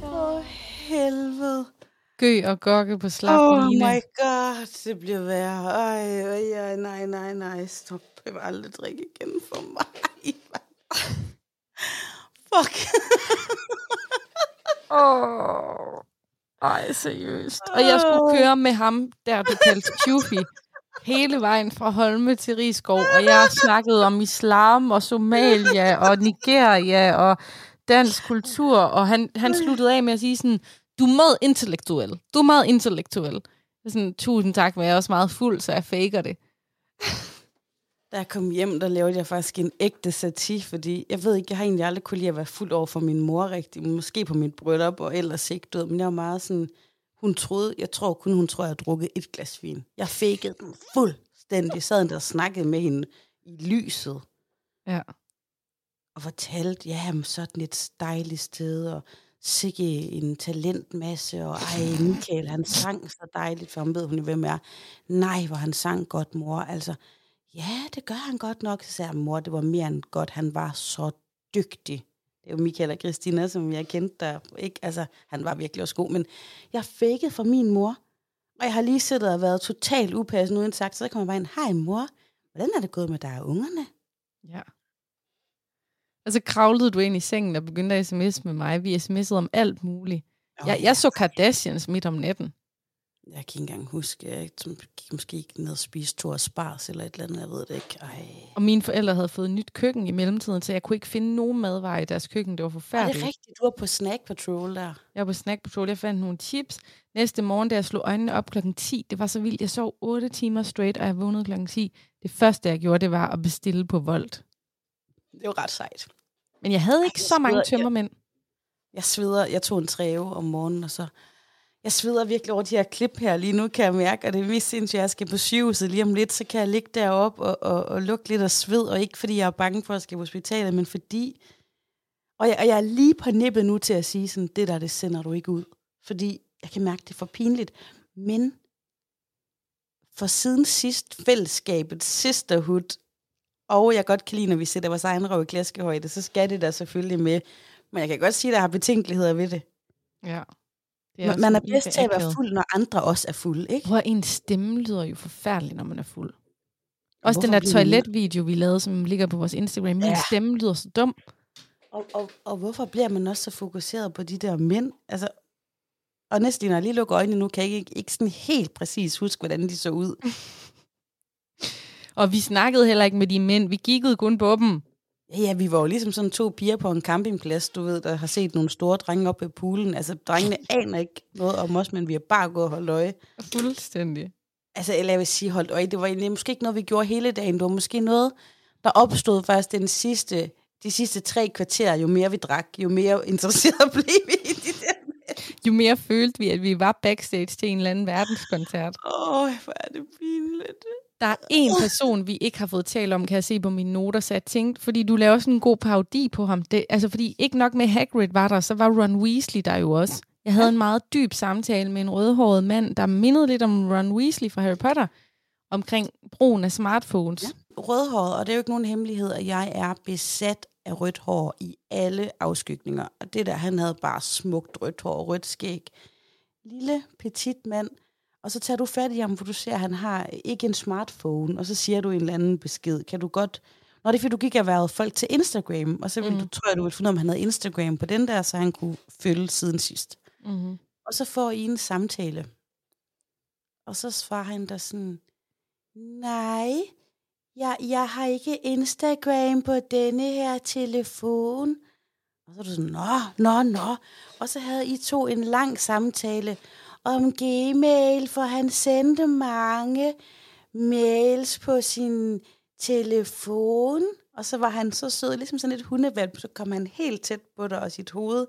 For helvede. Gø og gokke på slap Oh Line. my god, det bliver værre. Ej, ej, ej, nej, nej, nej, stop. Jeg vil aldrig drikke igen for mig. Fuck. Åh. Ej, seriøst. Og jeg skulle køre med ham, der du kaldte Chufi, hele vejen fra Holme til Rigskov, og jeg snakkede om islam og Somalia og Nigeria og dansk kultur, og han, han sluttede af med at sige sådan, du er meget intellektuel. Du er meget intellektuel. Sådan, tusind tak, men jeg er også meget fuld, så jeg faker det. Da jeg kom hjem, der lavede jeg faktisk en ægte sati, fordi jeg ved ikke, jeg har egentlig aldrig kunne lide at være fuld over for min mor rigtig. Måske på mit bryllup og ellers ikke, du ved, men jeg var meget sådan, hun troede, jeg tror kun hun tror, jeg har drukket et glas vin. Jeg fakede den fuldstændig, sad der og snakkede med hende i lyset. Ja. og fortalte, ja, men sådan et dejligt sted, og sikke en talentmasse, og ej, Michael, han sang så dejligt, for han ved, hun er hvem er. Nej, hvor han sang godt, mor. Altså, ja, det gør han godt nok, så sagde jeg, mor, det var mere end godt, han var så dygtig. Det er jo Michael og Christina, som jeg kendte der, ikke? Altså, han var virkelig også god, men jeg fakede for min mor, og jeg har lige siddet og været totalt upassende uden sagt, så kommer jeg bare ind, hej mor, hvordan er det gået med dig og ungerne? Ja. Og så kravlede du ind i sengen og begyndte at sms med mig. Vi sms'ede om alt muligt. Jeg, jeg så Kardashians midt om natten. Jeg kan ikke engang huske, jeg gik måske ikke ned og spise to og spars eller et eller andet, jeg ved det ikke. Ej. Og mine forældre havde fået et nyt køkken i mellemtiden, så jeg kunne ikke finde nogen madvarer i deres køkken. Det var Er det forfærdeligt. rigtigt? Du var på Snack Patrol der. Jeg var på Snack Patrol, jeg fandt nogle chips. Næste morgen, da jeg slog øjnene op klokken 10, det var så vildt. Jeg sov 8 timer straight, og jeg vågnede klokken 10. Det første, jeg gjorde, det var at bestille på Volt. Det var ret sejt. Men jeg havde ikke jeg så mange sveder- jeg- tømmermænd. Jeg sveder, jeg tog en træve om morgenen, og så... Jeg sveder virkelig over de her klip her lige nu, kan jeg mærke, og det er mest sindssygt, jeg skal på sygehuset lige om lidt, så kan jeg ligge deroppe og, og, og lugte lidt af sved, og ikke fordi jeg er bange for at skal på hospitalet, men fordi... Og jeg, og jeg er lige på nippet nu til at sige sådan, det der, det sender du ikke ud. Fordi jeg kan mærke, det er for pinligt. Men for siden sidst fællesskabet, sisterhood, og jeg godt kan lide, når vi sætter vores egen røv i klaskehøjde, så skal det der selvfølgelig med. Men jeg kan godt sige, at jeg har betænkeligheder ved det. Ja. Det Man, også man er bedst til at være fuld, når andre også er fulde, ikke? Hvor en stemme lyder jo forfærdeligt, når man er fuld. Også den Hvorfor der bliver man- toiletvideo, vi lavede, som ligger på vores Instagram. Min Ja. stemme lyder så dum. Og, og, og hvorfor bliver man også så fokuseret på de der mænd? Altså, og næsten, når jeg lige lukker øjnene nu, kan jeg ikke, ikke sådan helt præcis huske, hvordan de så ud. Og vi snakkede heller ikke med de mænd. Vi kiggede kun på dem. Ja, vi var jo ligesom sådan to piger på en campingplads, du ved, der har set nogle store drenge op ved poolen. Altså, drengene aner ikke noget om os, men vi har bare gået og holdt øje. Fuldstændig. Altså, eller jeg vil sige holdt øje, det var egentlig måske ikke noget, vi gjorde hele dagen. Det var måske noget, der opstod først den sidste, de sidste tre kvarter. Jo mere vi drak, jo mere interesseret blev vi i de der. Jo mere følte vi, at vi var backstage til en eller anden verdenskoncert. Åh, oh, hvor er det pinligt. Der er en person, vi ikke har fået talt om, kan jeg se på mine noter, så jeg tænkte, fordi du laver sådan en god parodi på ham. Det, altså, fordi ikke nok med Hagrid var der, så var Ron Weasley der jo også. Jeg havde en meget dyb samtale med en rødhåret mand, der mindede lidt om Ron Weasley fra Harry Potter, omkring brugen af smartphones. Ja. Rødhåret, og det er jo ikke nogen hemmelighed, at jeg er besat af rødt hår i alle afskygninger. Og det der, han havde bare smukt rødt hår og rødt skæg. Lille, petit mand. Og så tager du fat i ham, for du ser, at han har ikke en smartphone, og så siger du en eller anden besked. Kan du godt... Nå, det er fordi, du gik og været folk til Instagram, og så ville mm. du, tror jeg, du ville finde ud af, om han havde Instagram på den der, så han kunne følge siden sidst. Mm-hmm. Og så får I en samtale. Og så svarer han der sådan, nej, jeg, jeg har ikke Instagram på denne her telefon. Og så er du sådan, nå, nå, nå. Og så havde I to en lang samtale om Gmail, for han sendte mange mails på sin telefon. Og så var han så sød, ligesom sådan et hundevalp, så kom han helt tæt på dig og sit hoved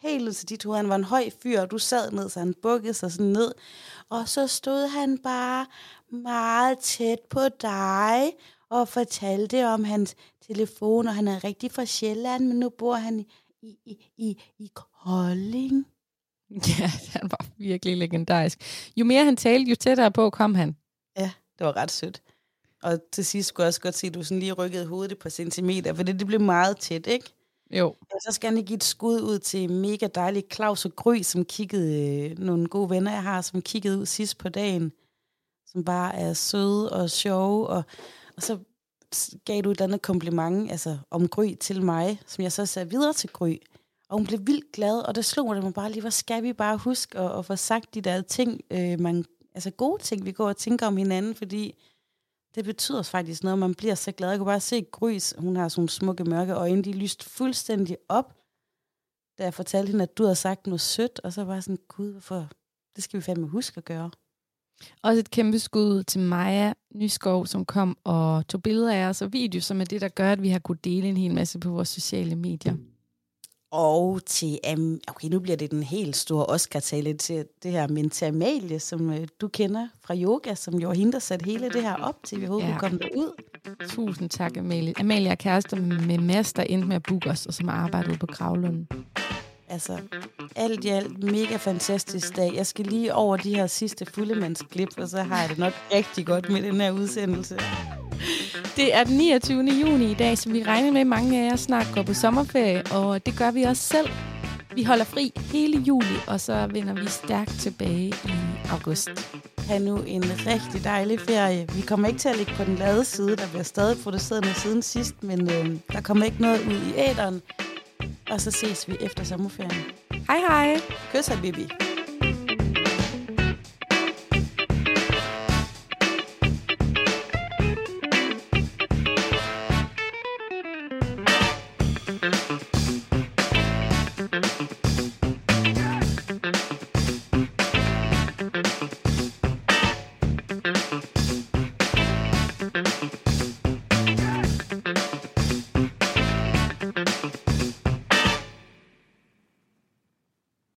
helt ud til dit hoved. Han var en høj fyr, og du sad ned, så han bukkede sig sådan ned. Og så stod han bare meget tæt på dig og fortalte om hans telefon, og han er rigtig fra Sjælland, men nu bor han i, i, i, i Kolding. Ja, han var virkelig legendarisk. Jo mere han talte, jo tættere på kom han. Ja, det var ret sødt. Og til sidst skulle jeg også godt se, at du sådan lige rykkede hovedet et par centimeter, for det, det blev meget tæt, ikke? Jo. Ja, så skal jeg lige give et skud ud til mega dejlig Claus og Gry, som kiggede, øh, nogle gode venner, jeg har, som kiggede ud sidst på dagen, som bare er søde og sjove, og, og så gav du et eller andet kompliment altså, om Gry til mig, som jeg så sagde videre til Gry. Og hun blev vildt glad, og det slog mig, at man bare lige, hvor skal vi bare huske at, at få sagt de der ting, øh, man, altså gode ting, vi går og tænker om hinanden, fordi det betyder faktisk noget, man bliver så glad. Jeg kunne bare se Grys, hun har sådan smukke mørke øjne, de lyste fuldstændig op, da jeg fortalte hende, at du havde sagt noget sødt, og så var jeg sådan, gud, hvorfor? Det skal vi fandme huske at gøre. Også et kæmpe skud til Maja Nyskov, som kom og tog billeder af os og video, som er det, der gør, at vi har kunnet dele en hel masse på vores sociale medier. Og til, um, okay, nu bliver det den helt store Oscar-tale til det her, men til Amalie, som øh, du kender fra yoga, som jo var hende, der satte hele det her op til, vi overhovedet Ja. kunne komme derud. Tusind tak, Amalie. Amalie er kærester med Mads, der endte med at booke os, og som har arbejdet på Gravlunden. Altså, alt i alt, mega fantastisk dag. Jeg skal lige over de her sidste fuldemandsklip, og så har jeg det nok rigtig godt med den her udsendelse. Det er den 29. juni i dag, så vi regner med, at mange af jer snart går på sommerferie, og det gør vi også selv. Vi holder fri hele juli, og så vender vi stærkt tilbage i august. Ha' nu en rigtig dejlig ferie. Vi kommer ikke til at ligge på den lade side. Der bliver stadig produceret noget siden sidst, men øh, der kommer ikke noget ud i æderen. Og så ses vi efter sommerferien. Hej hej! Kys, Bibi.